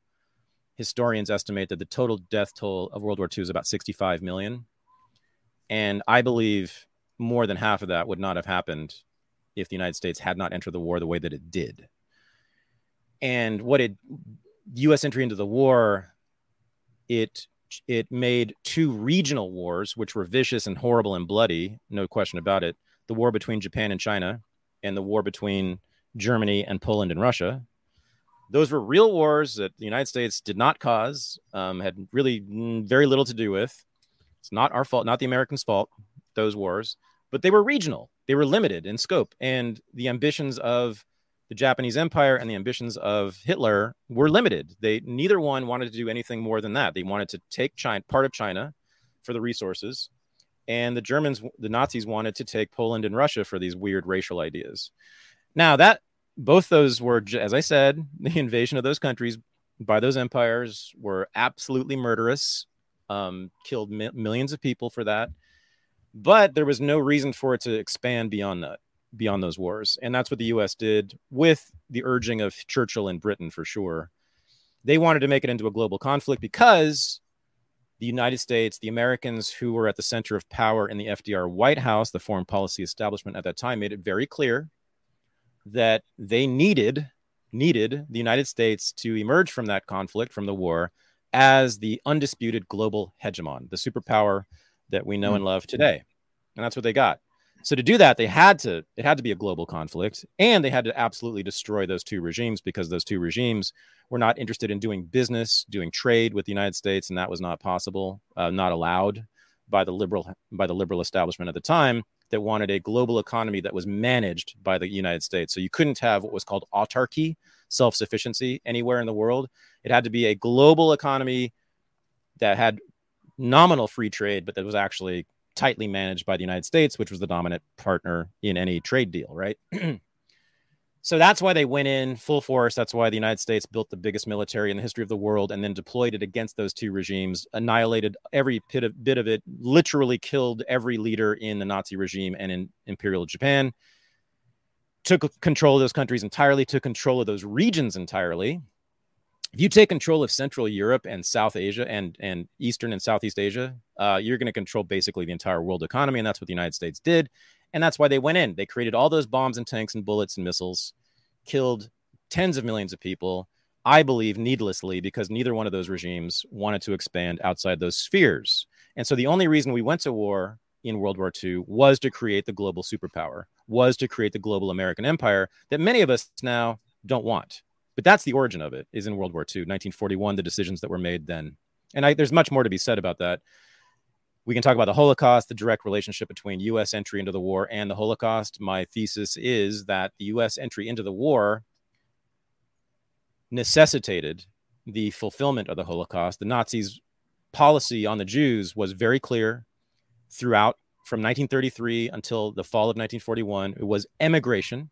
historians estimate that the total death toll of World War II is about 65 million. And I believe more than half of that would not have happened if the United States had not entered the war the way that it did. And what it U.S. entry into the war, it it made two regional wars, which were vicious and horrible and bloody, no question about it. The war between Japan and China, and the war between Germany and Poland and Russia. Those were real wars that the United States did not cause, um, had really very little to do with. It's not our fault, not the Americans' fault those wars, but they were regional. They were limited in scope, and the ambitions of the Japanese Empire and the ambitions of Hitler were limited. They neither one wanted to do anything more than that. They wanted to take China, part of China, for the resources, and the Germans, the Nazis, wanted to take Poland and Russia for these weird racial ideas. Now that both those were, as I said, the invasion of those countries by those empires were absolutely murderous. Um, killed mi- millions of people for that but there was no reason for it to expand beyond that beyond those wars. And that's what the us did with the urging of churchill in britain for sure. They wanted to make it into a global conflict because the United States, the Americans who were at the center of power in the FDR White House, the foreign policy establishment at that time, made it very clear that they needed needed the United States to emerge from that conflict, from the war, as the undisputed global hegemon, the superpower that we know mm-hmm. and love today. And that's what they got. So to do that, they had to it had to be a global conflict, and they had to absolutely destroy those two regimes because those two regimes were not interested in doing business, doing trade with the United States, and that was not possible, uh, not allowed by the liberal by the liberal establishment at the time that wanted a global economy that was managed by the United States. So you couldn't have what was called autarky, self sufficiency anywhere in the world. It had to be a global economy that had nominal free trade, but that was actually tightly managed by the United States, which was the dominant partner in any trade deal, right? so that's why they went in full force. That's why the United States built the biggest military in the history of the world and then deployed it against those two regimes, annihilated every bit of, bit of it, literally killed every leader in the Nazi regime and in Imperial Japan. Took control of those countries entirely, took control of those regions entirely, if you take control of Central Europe and South Asia and and Eastern and Southeast Asia, uh, you're going to control basically the entire world economy, and that's what the United States did, and that's why they went in. They created all those bombs and tanks and bullets and missiles, killed tens of millions of people. I believe needlessly because neither one of those regimes wanted to expand outside those spheres. And so the only reason we went to war in World War II was to create the global superpower, was to create the global American empire that many of us now don't want but that's the origin of it is in world war ii 1941 the decisions that were made then. And I, there's much more to be said about that. We can talk about the holocaust the direct relationship between us entry into the war and the holocaust. My thesis is that the us entry into the war necessitated the fulfillment of the holocaust. The nazis policy on the jews was very clear throughout from 1933 until the fall of 1941 it was emigration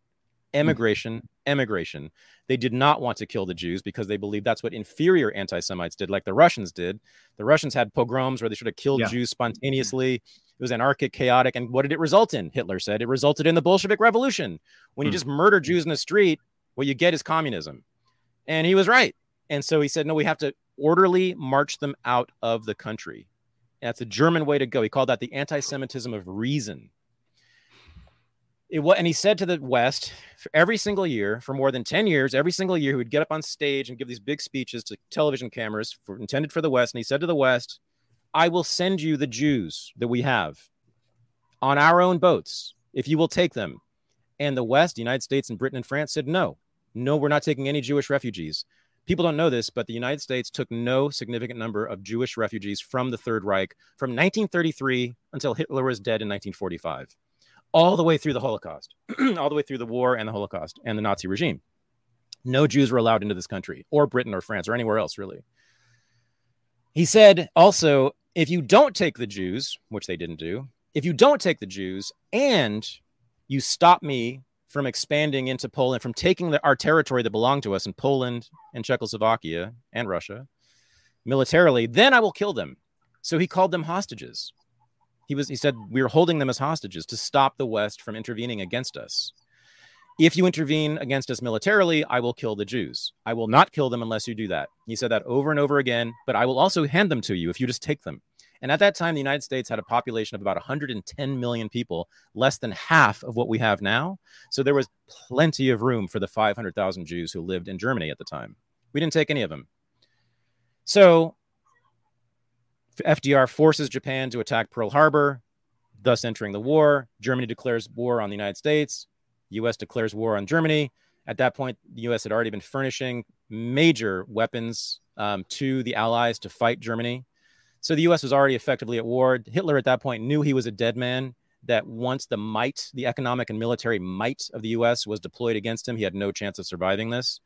hmm. emigration, emigration. They did not want to kill the Jews because they believed that's what inferior anti Semites did, like the Russians did. The Russians had pogroms where they should have killed yeah. Jews spontaneously. It was anarchic, chaotic. And what did it result in? Hitler said it resulted in the Bolshevik Revolution. When you mm. just murder Jews in the street, what you get is communism. And he was right. And so he said, no, we have to orderly march them out of the country. And that's a German way to go. He called that the anti Semitism of reason. It and he said to the West, every single year for more than 10 years, every single year, he would get up on stage and give these big speeches to television cameras for, intended for the West. And he said to the West, I will send you the Jews that we have on our own boats if you will take them. And the West, the United States and Britain and France said, no, no, we're not taking any Jewish refugees. People don't know this, but the United States took no significant number of Jewish refugees from the Third Reich from 1933 until Hitler was dead in 1945 all the way through the Holocaust, all the way through the war and the Holocaust and the Nazi regime. No Jews were allowed into this country or Britain or France or anywhere else, really. He said also, if you don't take the Jews, which they didn't do, if you don't take the Jews and you stop me from expanding into Poland, from taking the, our territory that belonged to us in Poland and Czechoslovakia and Russia militarily, then I will kill them. So he called them hostages. He was he said we are holding them as hostages to stop the West from intervening against us. If you intervene against us militarily, I will kill the Jews. I will not kill them unless you do that. He said that over and over again, but I will also hand them to you if you just take them. And at that time, the United States had a population of about 110 million people, less than half of what we have now. So there was plenty of room for the 500,000 Jews who lived in Germany at the time. We didn't take any of them. So FDR forces Japan to attack Pearl Harbor, thus entering the war. Germany declares war on the United States. U.S. declares war on Germany. At that point, the U.S. had already been furnishing major weapons um, to the Allies to fight Germany. So the U.S. was already effectively at war. Hitler at that point knew he was a dead man. That once the might, the economic and military might of the U.S. was deployed against him, he had no chance of surviving this.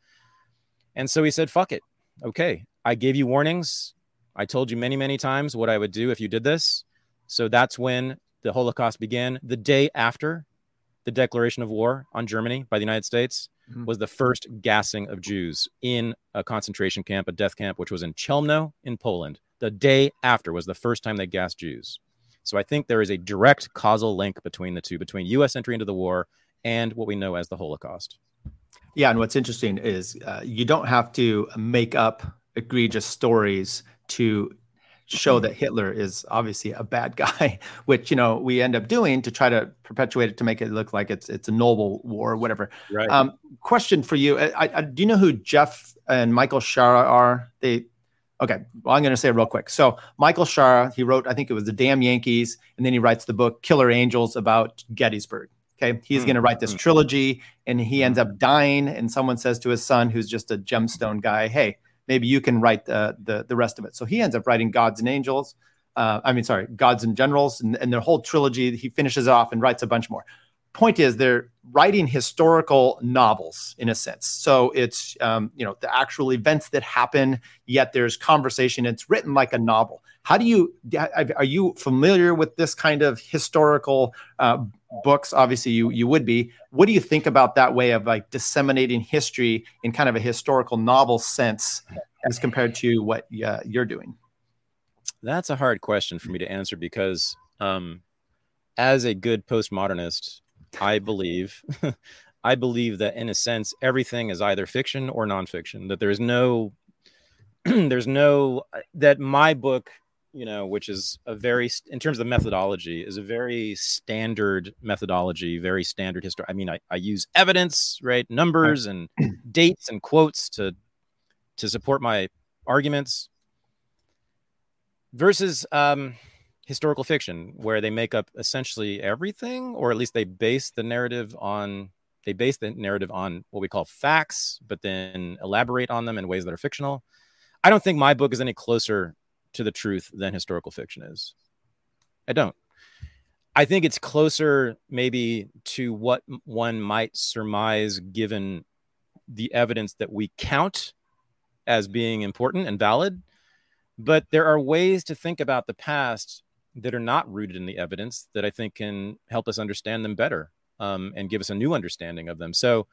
And so he said, "Fuck it. Okay, I gave you warnings. I told you many, many times what I would do if you did this. So that's when the Holocaust began. The day after the declaration of war on Germany by the United States mm-hmm. was the first gassing of Jews in a concentration camp, a death camp, which was in Chelmno in Poland. The day after was the first time they gassed Jews. So I think there is a direct causal link between the two, between U.S. entry into the war and what we know as the Holocaust. Yeah, and what's interesting is uh, you don't have to make up egregious stories to show that Hitler is obviously a bad guy, which you know we end up doing to try to perpetuate it to make it look like it's it's a noble war or whatever. Right. Um, question for you: I, I, Do you know who Jeff and Michael Shaara are? They okay. Well, I'm going to say it real quick. So Michael Shaara, he wrote, I think it was the Damn Yankees, and then he writes the book Killer Angels about Gettysburg. Okay, he's Mm, going to write this mm. trilogy, and he ends up dying. And someone says to his son, who's just a gemstone guy, "Hey, maybe you can write the the, the rest of it." So he ends up writing Gods and Angels. Uh, I mean, sorry, Gods and Generals, and, and their whole trilogy. He finishes off and writes a bunch more. Point is, they're writing historical novels in a sense. So it's um, you know the actual events that happen, yet there's conversation. It's written like a novel. How do you are you familiar with this kind of historical uh, books? Obviously, you you would be. What do you think about that way of like disseminating history in kind of a historical novel sense, as compared to what uh, you're doing? That's a hard question for me to answer because, um, as a good postmodernist, I believe, I believe that in a sense everything is either fiction or nonfiction. That there is no, there's no that my book, you know, which is a very in terms of the methodology, is a very standard methodology, very standard history. I mean, I, I use evidence, right, numbers and dates and quotes to to support my arguments versus um, historical fiction where they make up essentially everything or at least they base the narrative on they base the narrative on what we call facts but then elaborate on them in ways that are fictional? I don't think my book is any closer to the truth than historical fiction is. I don't. I think it's closer maybe to what one might surmise given the evidence that we count as being important and valid but there are ways to think about the past that are not rooted in the evidence that I think can help us understand them better um, and give us a new understanding of them. So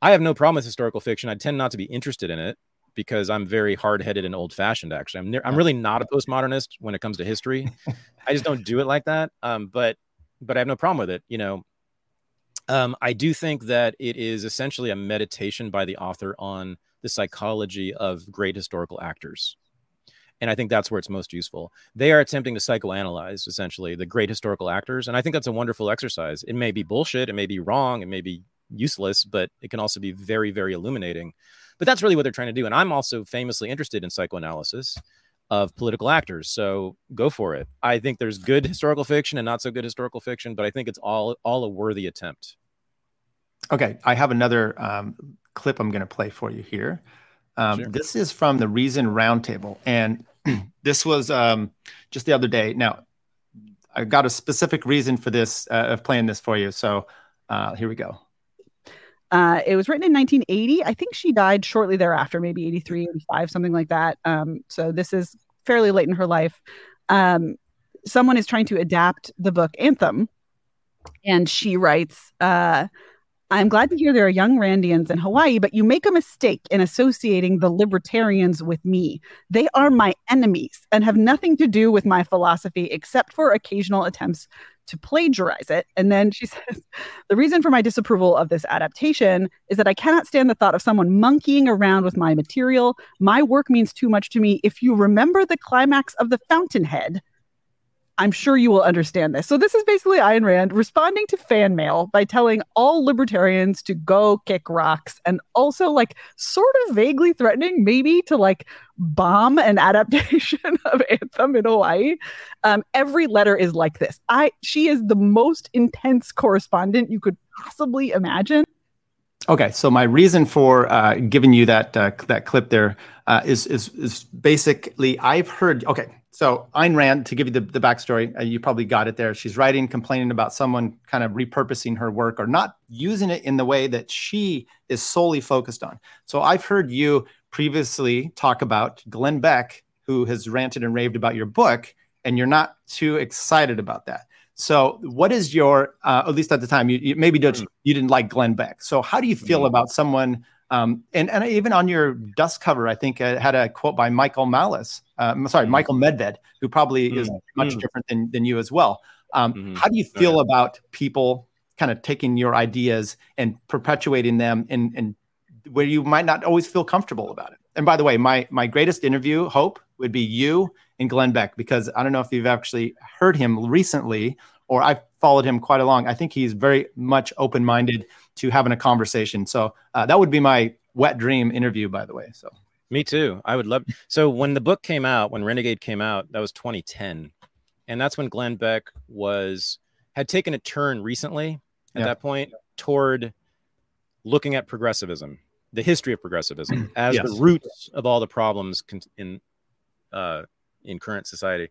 I have no problem with historical fiction. I tend not to be interested in it because I'm very hard headed and old fashioned, actually. I'm, ne- I'm really not a postmodernist when it comes to history. I just don't do it like that. Um, but, but I have no problem with it. You know, um, I do think that it is essentially a meditation by the author on the psychology of great historical actors and I think that's where it's most useful. They are attempting to psychoanalyze essentially the great historical actors, and I think that's a wonderful exercise. It may be bullshit, it may be wrong, it may be useless, but it can also be very, very illuminating. But that's really what they're trying to do. And I'm also famously interested in psychoanalysis of political actors, so go for it. I think there's good historical fiction and not so good historical fiction, but I think it's all all a worthy attempt. Okay, I have another um, clip I'm going to play for you here. Um, Sure. This is from the Reason Roundtable, and this was um, just the other day. Now, I got a specific reason for this uh, of playing this for you. So uh, here we go. Uh, it was written in 1980. I think she died shortly thereafter, maybe 83, 85, something like that. Um, so this is fairly late in her life. Um, someone is trying to adapt the book Anthem, and she writes, uh, I'm glad to hear there are young Randians in Hawaii, but you make a mistake in associating the libertarians with me. They are my enemies and have nothing to do with my philosophy except for occasional attempts to plagiarize it. And then she says, The reason for my disapproval of this adaptation is that I cannot stand the thought of someone monkeying around with my material. My work means too much to me. If you remember the climax of The Fountainhead, I'm sure you will understand this. So this is basically Ayn Rand responding to fan mail by telling all libertarians to go kick rocks and also like sort of vaguely threatening maybe to like bomb an adaptation of Anthem in Hawaii. Um, every letter is like this. I she is the most intense correspondent you could possibly imagine. Okay, so my reason for uh, giving you that uh, that clip there uh, is is is basically I've heard. Okay, so Ayn Rand, to give you the, the backstory, uh, you probably got it there. She's writing, complaining about someone kind of repurposing her work or not using it in the way that she is solely focused on. So I've heard you previously talk about Glenn Beck, who has ranted and raved about your book, and you're not too excited about that. So, what is your, uh, at least at the time, you, you maybe don't, you didn't like Glenn Beck. So, how do you feel about someone? Um, and and even on your dust cover, I think it had a quote by Michael Malice. Uh, I'm sorry, Michael Medved, who probably is much Mm. different than than you as well. Um, Mhm. How do you feel about people kind of taking your ideas and perpetuating them, and and where you might not always feel comfortable about it? And by the way, my my greatest interview hope would be you in Glenn Beck because I don't know if you've actually heard him recently or I've followed him quite along. I think he's very much open minded to having a conversation. So uh, that would be my wet dream interview, by the way. So me too. I would love. So when the book came out, when Renegade came out, that was 2010, and that's when Glenn Beck was had taken a turn recently at Yeah. that point toward looking at progressivism, the history of progressivism, as Yes. the roots of all the problems in uh, in current society.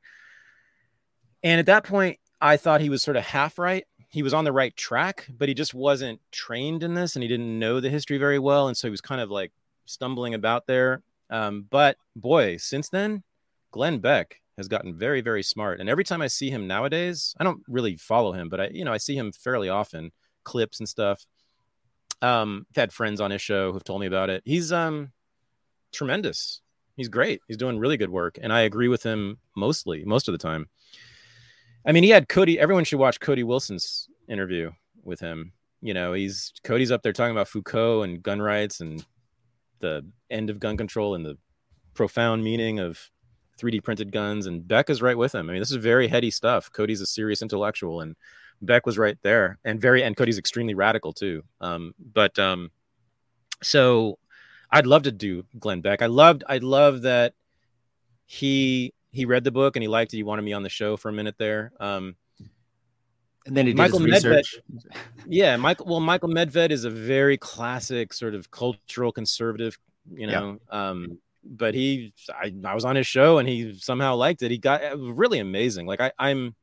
And at that point, I thought he was sort of half right. He was on the right track, but he just wasn't trained in this, and he didn't know the history very well, and so he was kind of like stumbling about there. Um, but boy, since then, Glenn Beck has gotten very, very smart. And every time I see him nowadays, I don't really follow him, but I, you know, I see him fairly often, clips and stuff. Um, I've had friends on his show who've told me about it. He's um tremendous. He's great. He's doing really good work, and I agree with him mostly, most of the time. I mean, he had Cody. Everyone should watch Cody Wilson's interview with him. You know, he's Cody's up there talking about Foucault and gun rights and the end of gun control and the profound meaning of 3D printed guns. And Beck is right with him. I mean, this is very heady stuff. Cody's a serious intellectual, and Beck was right there, and very and Cody's extremely radical too. Um, but um, so I'd love to do Glenn Beck. I loved I love that he he read the book and he liked it. He wanted me on the show for a minute there. Um, and then he did Michael his research. yeah, Michael. Well, Michael Medved is a very classic sort of cultural conservative, you know. Um, but he, I, I was on his show and he somehow liked it. He got it really amazing. Like I, I'm,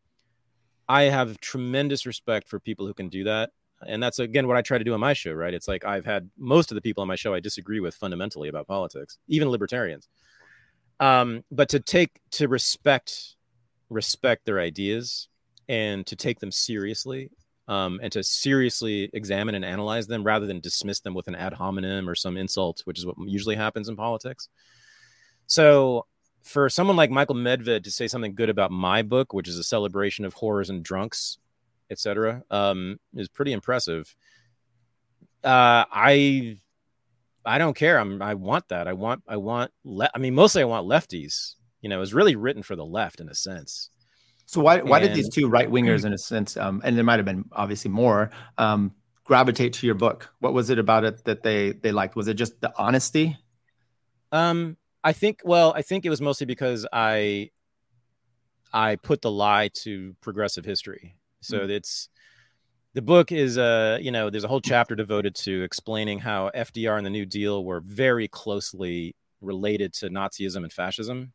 I have tremendous respect for people who can do that, and that's again what I try to do on my show. Right? It's like I've had most of the people on my show I disagree with fundamentally about politics, even libertarians. Um, but to take to respect respect their ideas and to take them seriously um, and to seriously examine and analyze them rather than dismiss them with an ad hominem or some insult, which is what usually happens in politics. So, for someone like Michael Medved to say something good about my book, which is a celebration of horrors and drunks, etc., um, is pretty impressive. Uh, I I don't care. I'm I want that. I want I want le- I mean mostly I want lefties. You know, it was really written for the left in a sense. So why why did these two right wingers, in a sense, um, and there might have been obviously more, um, gravitate to your book? What was it about it that they they liked? Was it just the honesty? Um, I think. Well, I think it was mostly because I, I put the lie to progressive history. So Mm. it's the book is uh you know there's a whole chapter devoted to explaining how FDR and the New Deal were very closely related to Nazism and fascism.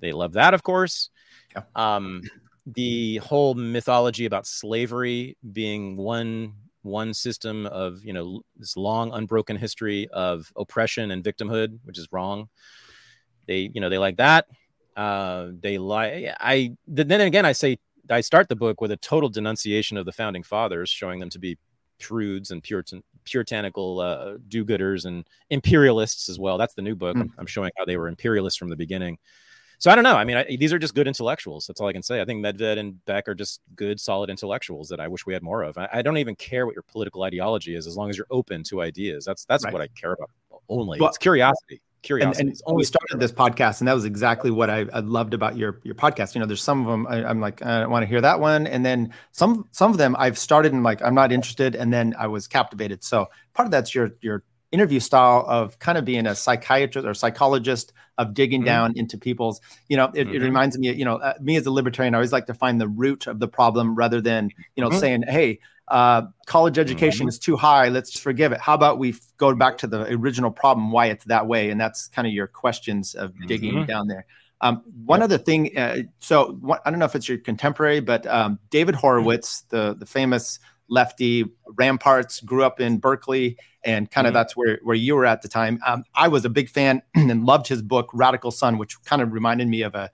They love that, of course. Yeah. Um, the whole mythology about slavery being one one system of you know this long unbroken history of oppression and victimhood, which is wrong. They you know they like that. Uh, they like I then again I say I start the book with a total denunciation of the founding fathers, showing them to be prudes and puritan puritanical uh, do-gooders and imperialists as well. That's the new book. Hmm. I'm, I'm showing how they were imperialists from the beginning. So I don't know. I mean, I, these are just good intellectuals. That's all I can say. I think Medved and Beck are just good, solid intellectuals that I wish we had more of. I, I don't even care what your political ideology is, as long as you're open to ideas. That's that's Right. what I care about only. Well, it's curiosity. And, Curiosity. and is we always started this podcast, and that was exactly what I, I loved about your your podcast. You know, there's some of them I, I'm like I don't want to hear that one, and then some some of them I've started and like I'm not interested, and then I was captivated. So part of that's your your interview style of kind of being a psychiatrist or psychologist of digging Mhm. down into people's you know it, it Mhm. reminds me you know uh, me as a libertarian i always like to find the root of the problem rather than you know Mhm. saying hey uh, college education is too high let's forgive it how about we f- go back to the original problem why it's that way and that's kind of your questions of digging Mhm. down there um, one other thing uh, so i don't know if it's your contemporary but um, david horowitz the the famous lefty ramparts grew up in berkeley and kind of Mhm. that's where where you were at the time. Um, I was a big fan and loved his book Radical Son, which kind of reminded me of a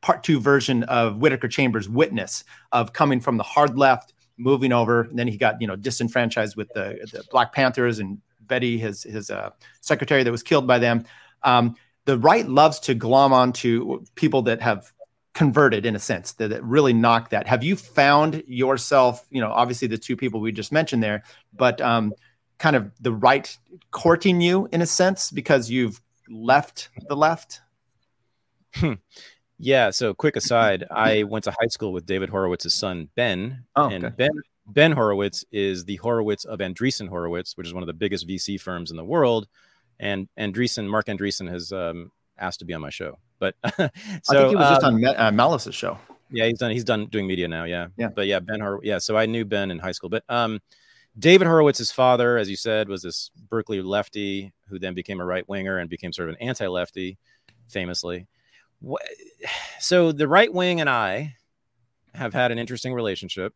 part two version of Whittaker Chambers' Witness of coming from the hard left, moving over, and then he got you know disenfranchised with the, the Black Panthers and Betty, his his uh, secretary that was killed by them. Um, the right loves to glom onto people that have converted in a sense that, that really knock that. Have you found yourself, you know, obviously the two people we just mentioned there, but um, kind of the right courting you in a sense because you've left the left? Yeah. So, quick aside, I went to high school with David Horowitz's son Ben, Oh, and okay. Ben Ben Horowitz is the Horowitz of Andreessen Horowitz, which is one of the biggest VC firms in the world. And Andreessen, Marc Andreessen, has um, asked to be on my show. But so I think he was just um, on uh, Malice's show. yeah, he's done. He's done doing media now. Yeah, Yeah. But yeah, Ben Horowitz. Yeah, so I knew Ben in high school. But um, David Horowitz's father, as you said, was this Berkeley lefty who then became a right winger and became sort of an anti-lefty, famously. So the right wing and I have had an interesting relationship,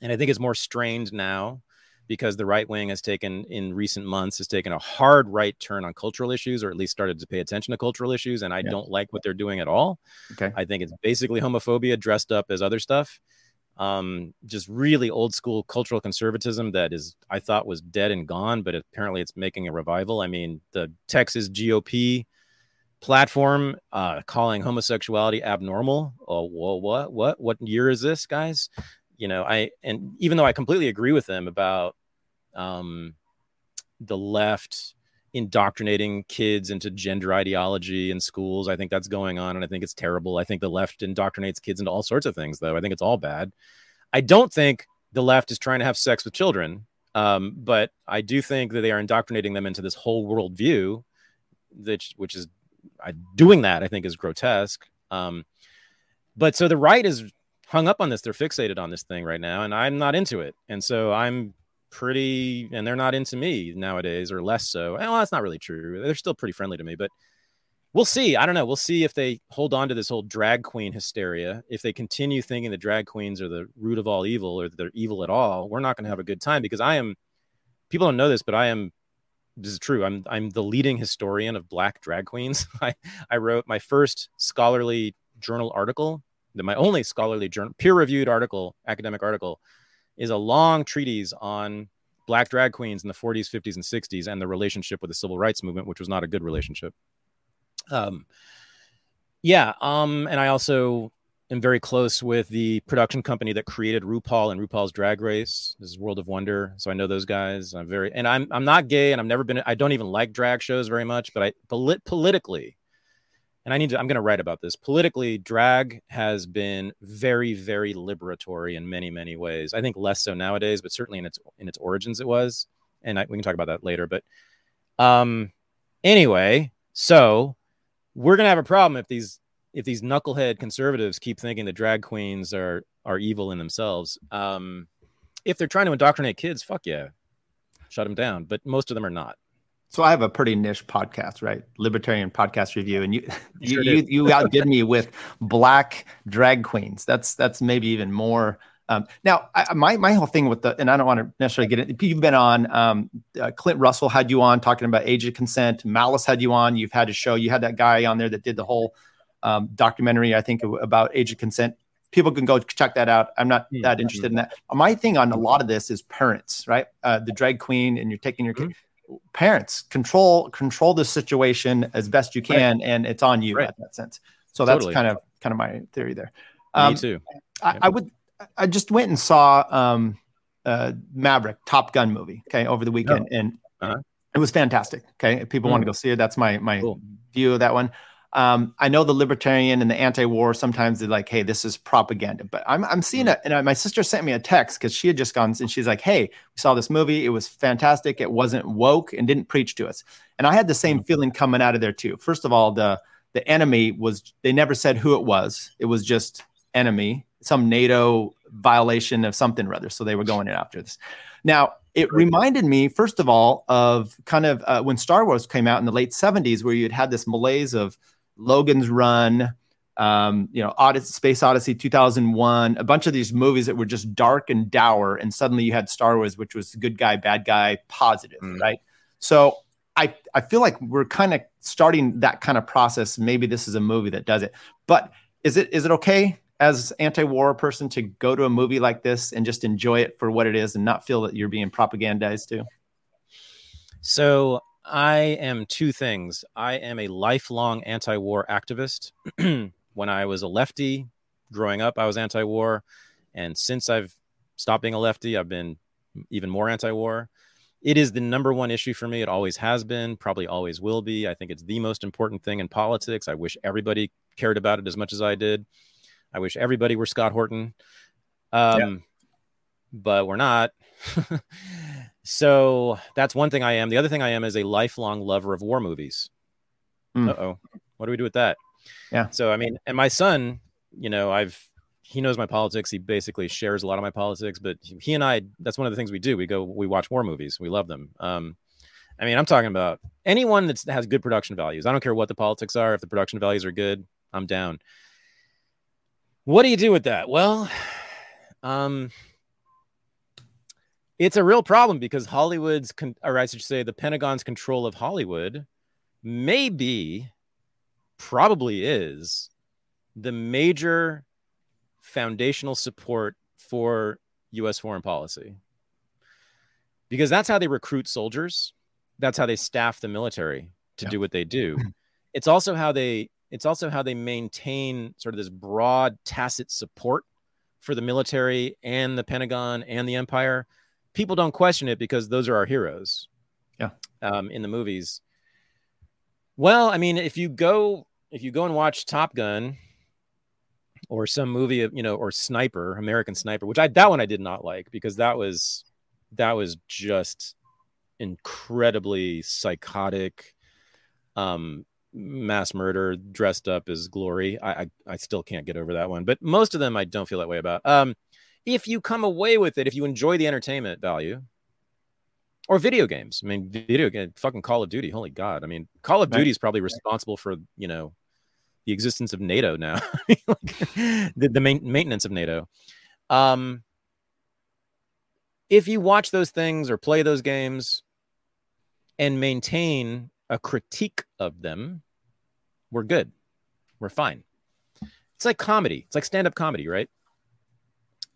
and I think it's more strained now because the right wing has taken in recent months has taken a hard right turn on cultural issues or at least started to pay attention to cultural issues and i Yeah. don't like what they're doing at all Okay. i think it's basically homophobia dressed up as other stuff um just really old school cultural conservatism that is i thought was dead and gone but apparently it's making a revival i mean the texas gop platform uh calling homosexuality abnormal. Oh well what what what year is this guys? You know i and even though i completely agree with them about um the left indoctrinating kids into gender ideology in schools i think that's going on and i think it's terrible. I think the left indoctrinates kids into all sorts of things though. I think it's all bad. I don't think the left is trying to have sex with children um, but i do think that they are indoctrinating them into this whole worldview that which is doing that i think is grotesque. Um, but so the right is hung up on this. They're fixated on this thing right now and i'm not into it. And so i'm pretty and they're not into me nowadays or less so. Well that's not really true. They're still pretty friendly to me but we'll see. I don't know. We'll see if they hold on to this whole drag queen hysteria. If they continue thinking the drag queens are the root of all evil or that they're evil at all we're not going to have a good time because i am people don't know this but i am this is true i'm i'm the leading historian of black drag queens. I i wrote my first scholarly journal article my only scholarly journal peer reviewed article academic article is a long treatise on black drag queens in the 40s 50s and 60s and the relationship with the civil rights movement which was not a good relationship. Um yeah um and i also am very close with the production company that created RuPaul and RuPaul's Drag Race. This is World of Wonder, so I know those guys. I'm very and I'm I'm not gay and I've never been I don't even like drag shows very much, but I polit- politically and I need to I'm going to write about this. Politically, drag has been very very liberatory in many many ways. I think less so nowadays, but certainly in its in its origins it was. And I, we can talk about that later, but um anyway, so we're going to have a problem if these if these knucklehead conservatives keep thinking that drag queens are are evil in themselves, um, if they're trying to indoctrinate kids, fuck yeah, shut them down. But most of them are not. So I have a pretty niche podcast, right? Libertarian podcast review, and you you sure you, you outdid me with black drag queens. That's that's maybe even more. Um, now, I, my my whole thing with the, and I don't want to necessarily get it. You've been on. Um, uh, Clint Russell had you on talking about age of consent. Malice had you on. You've had a show. You had that guy on there that did the whole um, documentary, I think, about age of consent. People can go check that out. I'm not Hmm, that interested in that. My thing on a lot of this is parents, right? Uh, the drag queen, and you're taking your kid. Parents control control the situation as best you can, and it's on you Right. at that sense. So that's Totally. kind of kind of my theory there. Me Um, too. I, I would. I just went and saw um, uh, Maverick, Top Gun movie. Okay, over the weekend, and Uh-huh. it was fantastic. Okay, if people want to go see it, that's my my Cool. view of that one. Um, I know the libertarian and the anti-war sometimes they're like, "Hey, this is propaganda," but I'm I'm seeing it. And I, my sister sent me a text because she had just gone and she's like, "Hey, we saw this movie. It was fantastic. It wasn't woke and didn't preach to us." And I had the same feeling coming out of there too. First of all, the the enemy was they never said who it was. It was just enemy, some NATO violation of something or other. So they were going in after this. Now, it reminded me, first of all, of kind of uh, when Star Wars came out in the late 70s, where you'd had this malaise of Logan's Run, um, you know, Odyssey, Space Odyssey 2001, a bunch of these movies that were just dark and dour. And suddenly you had Star Wars, which was good guy, bad guy, positive, Mm. right? So I, I feel like we're kind of starting that kind of process. Maybe this is a movie that does it. But is it is it okay as anti-war person to go to a movie like this and just enjoy it for what it is and not feel that you're being propagandized to? So I am two things. I am a lifelong anti-war activist. when I was a lefty growing up, I was anti-war, and since I've stopped being a lefty, I've been even more anti-war. it is the number one issue for me. It always has been, probably always will be. I think it's the most important thing in politics. I wish everybody cared about it as much as I did. I wish everybody were Scott Horton. Um, yeah. But we're not. so that's one thing I am. The other thing I am is a lifelong lover of war movies. Mm. Uh oh. What do we do with that? Yeah. So, I mean, and my son, you know, I've he knows my politics. He basically shares a lot of my politics, but he and I, that's one of the things we do. We go, we watch war movies. We love them. Um, I mean, I'm talking about anyone that has good production values. I don't care what the politics are. If the production values are good, I'm down. What do you do with that? Well, um, it's a real problem because Hollywood's, con- or I should say, the Pentagon's control of Hollywood may be, probably is, the major foundational support for US foreign policy. Because that's how they recruit soldiers, that's how they staff the military to yeah. do what they do. It's also how they it's also how they maintain sort of this broad tacit support for the military and the Pentagon and the empire. People don't question it because those are our heroes. Yeah. Um, in the movies. Well, I mean, if you go if you go and watch Top Gun, or some movie of you know or sniper american sniper which i that one i did not like because that was that was just incredibly psychotic um mass murder dressed up as glory I, I i still can't get over that one but most of them i don't feel that way about um if you come away with it if you enjoy the entertainment value or video games i mean video game fucking call of duty holy god i mean call of duty is probably responsible for you know the existence of NATO now, like, the, the main, maintenance of NATO. Um, if you watch those things or play those games and maintain a critique of them, we're good. We're fine. It's like comedy. It's like stand-up comedy, right?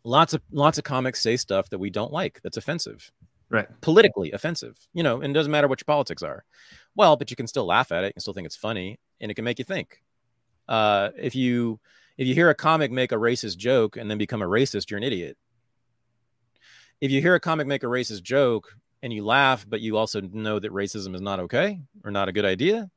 Lots of lots of comics say stuff that we don't like that's offensive. Right. Politically offensive. You know, and it doesn't matter what your politics are. Well, but you can still laugh at it, you can still think it's funny, and it can make you think uh, if you if you hear a comic make a racist joke and then become a racist, you're an idiot. If you hear a comic make a racist joke and you laugh, but you also know that racism is not okay or not a good idea,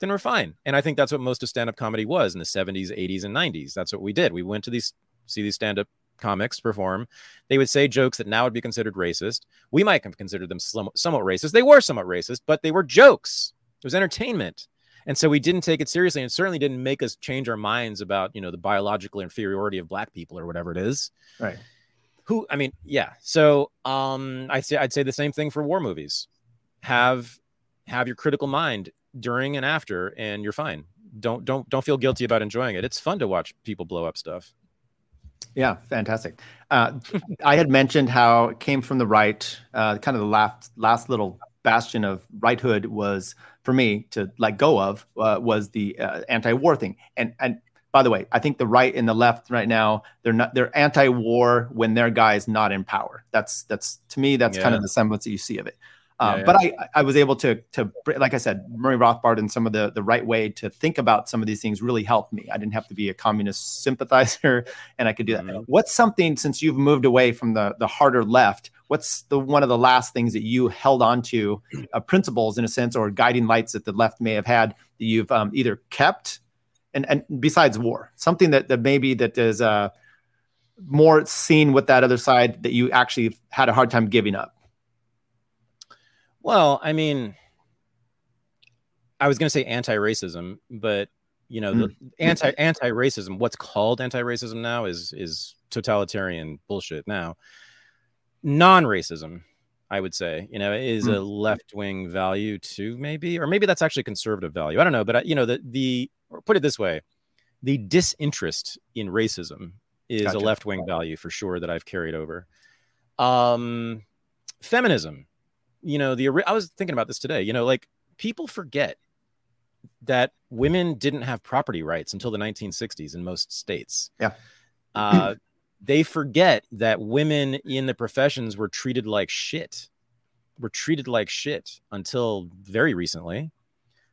then we're fine. And I think that's what most of stand-up comedy was in the 70s, 80s, and 90s. That's what we did. We went to these see these stand-up comics perform. They would say jokes that now would be considered racist. We might have considered them somewhat racist. They were somewhat racist, but they were jokes. It was entertainment and so we didn't take it seriously and certainly didn't make us change our minds about you know the biological inferiority of black people or whatever it is right who i mean yeah so um i'd say i'd say the same thing for war movies have have your critical mind during and after and you're fine don't don't don't feel guilty about enjoying it it's fun to watch people blow up stuff yeah, fantastic. Uh, I had mentioned how it came from the right. Uh, kind of the last last little bastion of righthood was for me to let go of uh, was the uh, anti-war thing. And and by the way, I think the right and the left right now they're not they're anti-war when their guy is not in power. That's that's to me that's yeah. kind of the semblance that you see of it. Yeah, yeah. But I, I was able to to like I said, Murray Rothbard and some of the the right way to think about some of these things really helped me. I didn't have to be a communist sympathizer, and I could do that. Mm-hmm. What's something since you've moved away from the the harder left? What's the one of the last things that you held on to, uh, principles in a sense, or guiding lights that the left may have had that you've um, either kept, and and besides war, something that that maybe that is uh, more seen with that other side that you actually had a hard time giving up. Well, I mean, I was going to say anti-racism, but you know, the hmm. anti anti-racism. What's called anti-racism now is is totalitarian bullshit. Now, non-racism, I would say, you know, is mm. a left-wing value too, maybe, or maybe that's actually conservative value. I don't know, but you know, the the put it this way, the disinterest in racism is gotcha. a left-wing value for sure that I've carried over. Um, feminism you know, the I was thinking about this today. You know, like people forget that women didn't have property rights until the 1960s in most states. Yeah. Uh, they forget that women in the professions were treated like shit. Were treated like shit until very recently.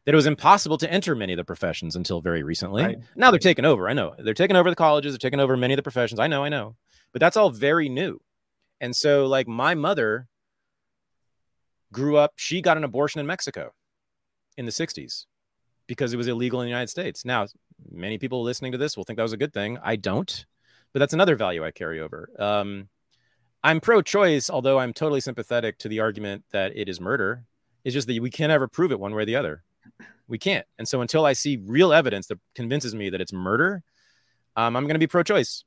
That it was impossible to enter many of the professions until very recently. Right. Now they're taking over. I know they're taking over the colleges. They're taking over many of the professions. I know. I know. But that's all very new. And so, like my mother grew up, she got an abortion in Mexico in the 60s because it was illegal in the United States. Now, many people listening to this will think that was a good thing. I don't, but that's another value I carry over. Um, I'm pro choice, although I'm totally sympathetic to the argument that it is murder. It's just that we can't ever prove it one way or the other. We can't. And so until I see real evidence that convinces me that it's murder, um, I'm going to be pro choice.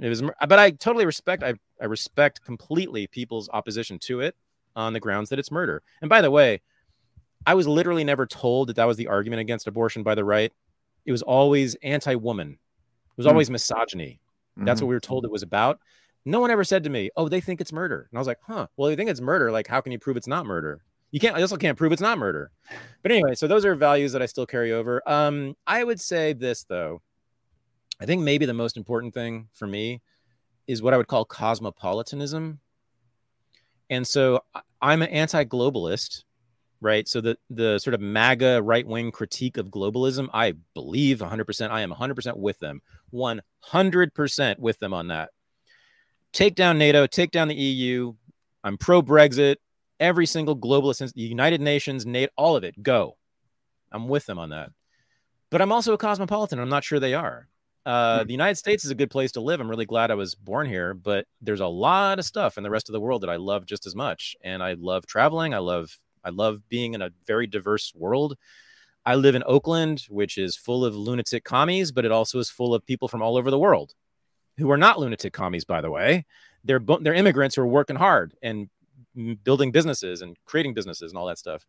It was, but I totally respect, I, I respect completely people's opposition to it on the grounds that it's murder. And by the way, I was literally never told that that was the argument against abortion by the right. It was always anti woman, it was Hmm. always misogyny. That's Mhm. what we were told it was about. No one ever said to me, "Oh, they think it's murder," and I was like, "Huh? Well, they think it's murder. Like, how can you prove it's not murder? You can't. I also can't prove it's not murder." But anyway, so those are values that I still carry over. Um, I would say this though. I think maybe the most important thing for me is what I would call cosmopolitanism. And so I'm an anti-globalist, right? So the the sort of MAGA right-wing critique of globalism, I believe 100%. I am 100% with them, 100% with them on that. Take down NATO, take down the EU. I'm pro Brexit. Every single globalist, the United Nations, NATO, all of it, go. I'm with them on that. But I'm also a cosmopolitan. I'm not sure they are. Uh, The United States is a good place to live. I'm really glad I was born here, but there's a lot of stuff in the rest of the world that I love just as much. And I love traveling. I love I love being in a very diverse world. I live in Oakland, which is full of lunatic commies, but it also is full of people from all over the world who are not lunatic commies, by the way. They're they're immigrants who are working hard and building businesses and creating businesses and all that stuff.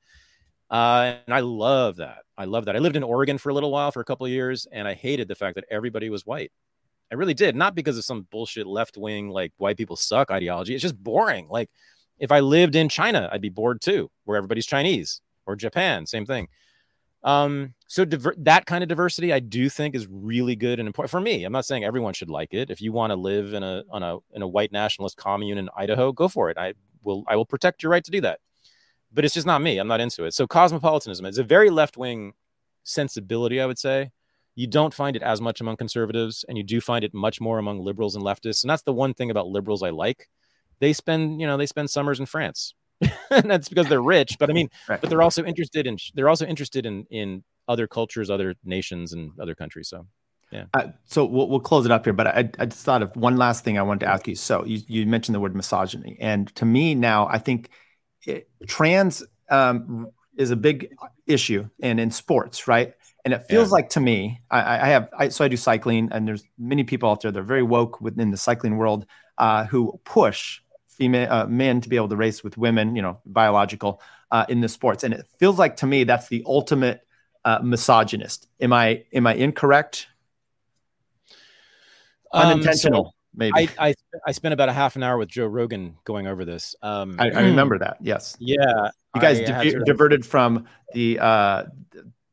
Uh, and I love that. I love that. I lived in Oregon for a little while, for a couple years, and I hated the fact that everybody was white. I really did, not because of some bullshit left wing like white people suck ideology. It's just boring. Like if I lived in China, I'd be bored too, where everybody's Chinese, or Japan, same thing. Um, so diver- that kind of diversity, I do think, is really good and important for me. I'm not saying everyone should like it. If you want to live in a on a in a white nationalist commune in Idaho, go for it. I will I will protect your right to do that. But it's just not me. I'm not into it. So cosmopolitanism is a very left wing sensibility, I would say. You don't find it as much among conservatives, and you do find it much more among liberals and leftists. And that's the one thing about liberals I like. They spend, you know, they spend summers in France. and that's because they're rich. But I mean, Right. but they're also interested in they're also interested in in other cultures, other nations, and other countries. So Uh, so we'll, we'll close it up here, but I, I just thought of one last thing I wanted to ask you. So you, you mentioned the word misogyny, and to me now, I think it, trans um, is a big issue, and in sports, right? And it feels Yeah. like to me, I, I have, I, so I do cycling, and there's many people out there that are very woke within the cycling world uh, who push female uh, men to be able to race with women, you know, biological uh, in the sports, and it feels like to me that's the ultimate uh, misogynist. Am I am I incorrect? Um, so unintentional maybe I, I I spent about a half an hour with Joe Rogan going over this. Um, I, I remember that yes Yeah, you guys I div- sort of- diverted from the uh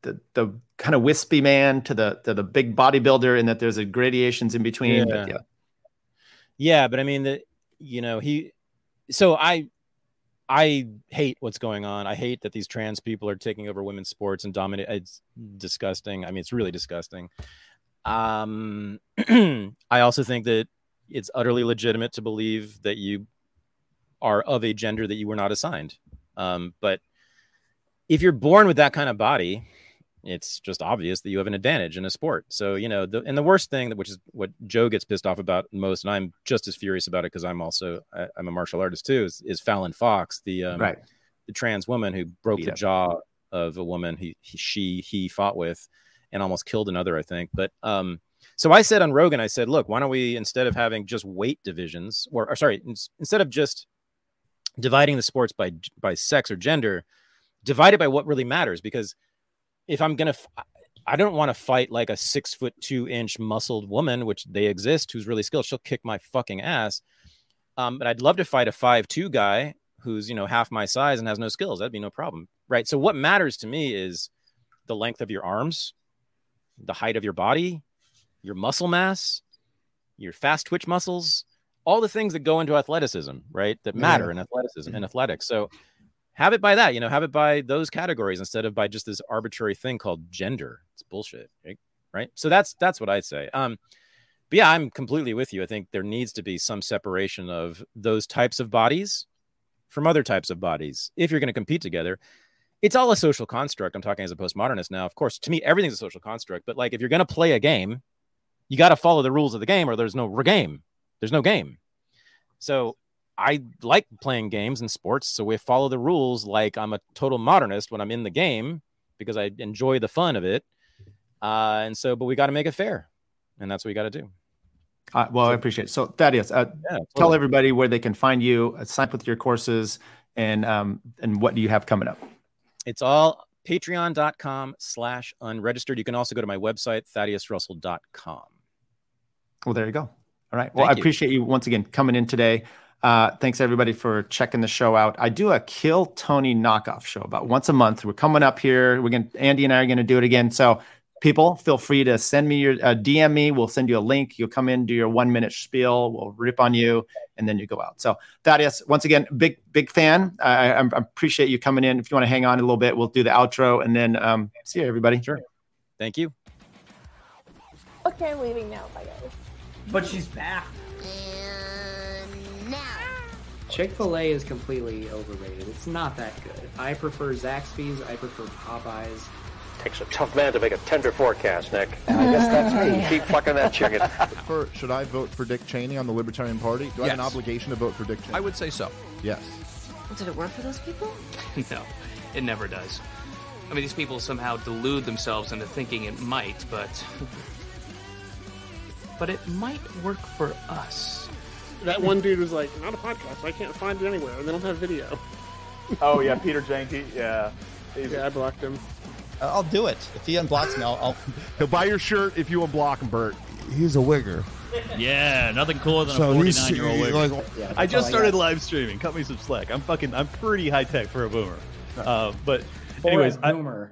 the, the kind of wispy man to the to the big bodybuilder and that there's a gradations in between but Yeah. yeah Yeah, but I mean that you know he so I I hate what's going on. I hate that these trans people are taking over women's sports and dominate it's disgusting. I mean it's really disgusting. Um I also think that it's utterly legitimate to believe that you are of a gender that you were not assigned. Um but if you're born with that kind of body, it's just obvious that you have an advantage in a sport. So, you know, the, and the worst thing that, which is what Joe gets pissed off about most, and I'm just as furious about it because I'm also, I, I'm a martial artist too, is, is Fallon Fox, the, um, right the trans woman who broke Beat the jaw of a woman he, he, she, he fought with and almost killed another, I think. But, um, so I said on Rogan, I said, look, why don't we, instead of having just weight divisions or, or sorry, ins- instead of just dividing the sports by, by sex or gender, divide it by what really matters because if I'm gonna, f- I don't want to fight like a six foot two inch muscled woman, which they exist, who's really skilled. She'll kick my fucking ass. Um, but I'd love to fight a five two guy who's you know half my size and has no skills. That'd be no problem, right? So what matters to me is the length of your arms, the height of your body, your muscle mass, your fast twitch muscles, all the things that go into athleticism, right? That matter in athleticism in athletics. So have it by that, you know, have it by those categories instead of by just this arbitrary thing called gender. It's bullshit, right? right? So that's that's what I'd say. Um, but yeah, I'm completely with you. I think there needs to be some separation of those types of bodies from other types of bodies if you're going to compete together. It's all a social construct. I'm talking as a postmodernist now. Of course, to me, everything's a social construct. But like, if you're going to play a game, you got to follow the rules of the game, or there's no game. There's no game. So I like playing games and sports, so we follow the rules like I'm a total modernist when I'm in the game because I enjoy the fun of it. Uh, and so, but we got to make it fair, and that's what we got to do. Uh, well, I appreciate it. So, Thaddeus, uh, Yeah, tell everybody where they can find you, uh, sign up with your courses, and um, and what do you have coming up? It's all patreon.com slash unregistered. You can also go to my website, thaddeusrussell.com. Well, there you go. All right. Well, Thank I you. appreciate you once again coming in today. Uh, thanks everybody for checking the show out. I do a Kill Tony knockoff show about once a month. We're coming up here. We're gonna Andy and I are gonna do it again. So people, feel free to send me your uh, DM me. We'll send you a link. You'll come in, do your one minute spiel. We'll rip on you, and then you go out. So Thaddeus, once again, big big fan. I, I, I appreciate you coming in. If you want to hang on a little bit, we'll do the outro, and then um, see you everybody. Sure. Thank you. Okay, I'm leaving now. Bye, guys. But she's back. And now. Chick fil A is completely overrated. It's not that good. I prefer Zaxby's. I prefer Popeyes. Takes a tough man to make a tender forecast, Nick. And I guess that's me. Keep fucking that chicken. For, should I vote for Dick Cheney on the Libertarian Party? Do I have an Yes. obligation to vote for Dick Cheney? I would say so. Yes. Did it work for those people? No, it never does. I mean, these people somehow delude themselves into thinking it might, but. But it might work for us. That one dude was like, "Not a podcast. I can't find it anywhere. and They don't have video." Oh yeah, Peter Janke. Yeah. yeah, I blocked him. I'll do it. If he unblocks me, I'll. I'll... He'll buy your shirt if you unblock him, Bert. He's a wigger. Yeah, nothing cooler than So a 49 year old wigger. like- I just started yeah. live streaming. Cut me some slack. I'm fucking. I'm pretty high tech for a boomer. Uh, but For a anyways, I, boomer.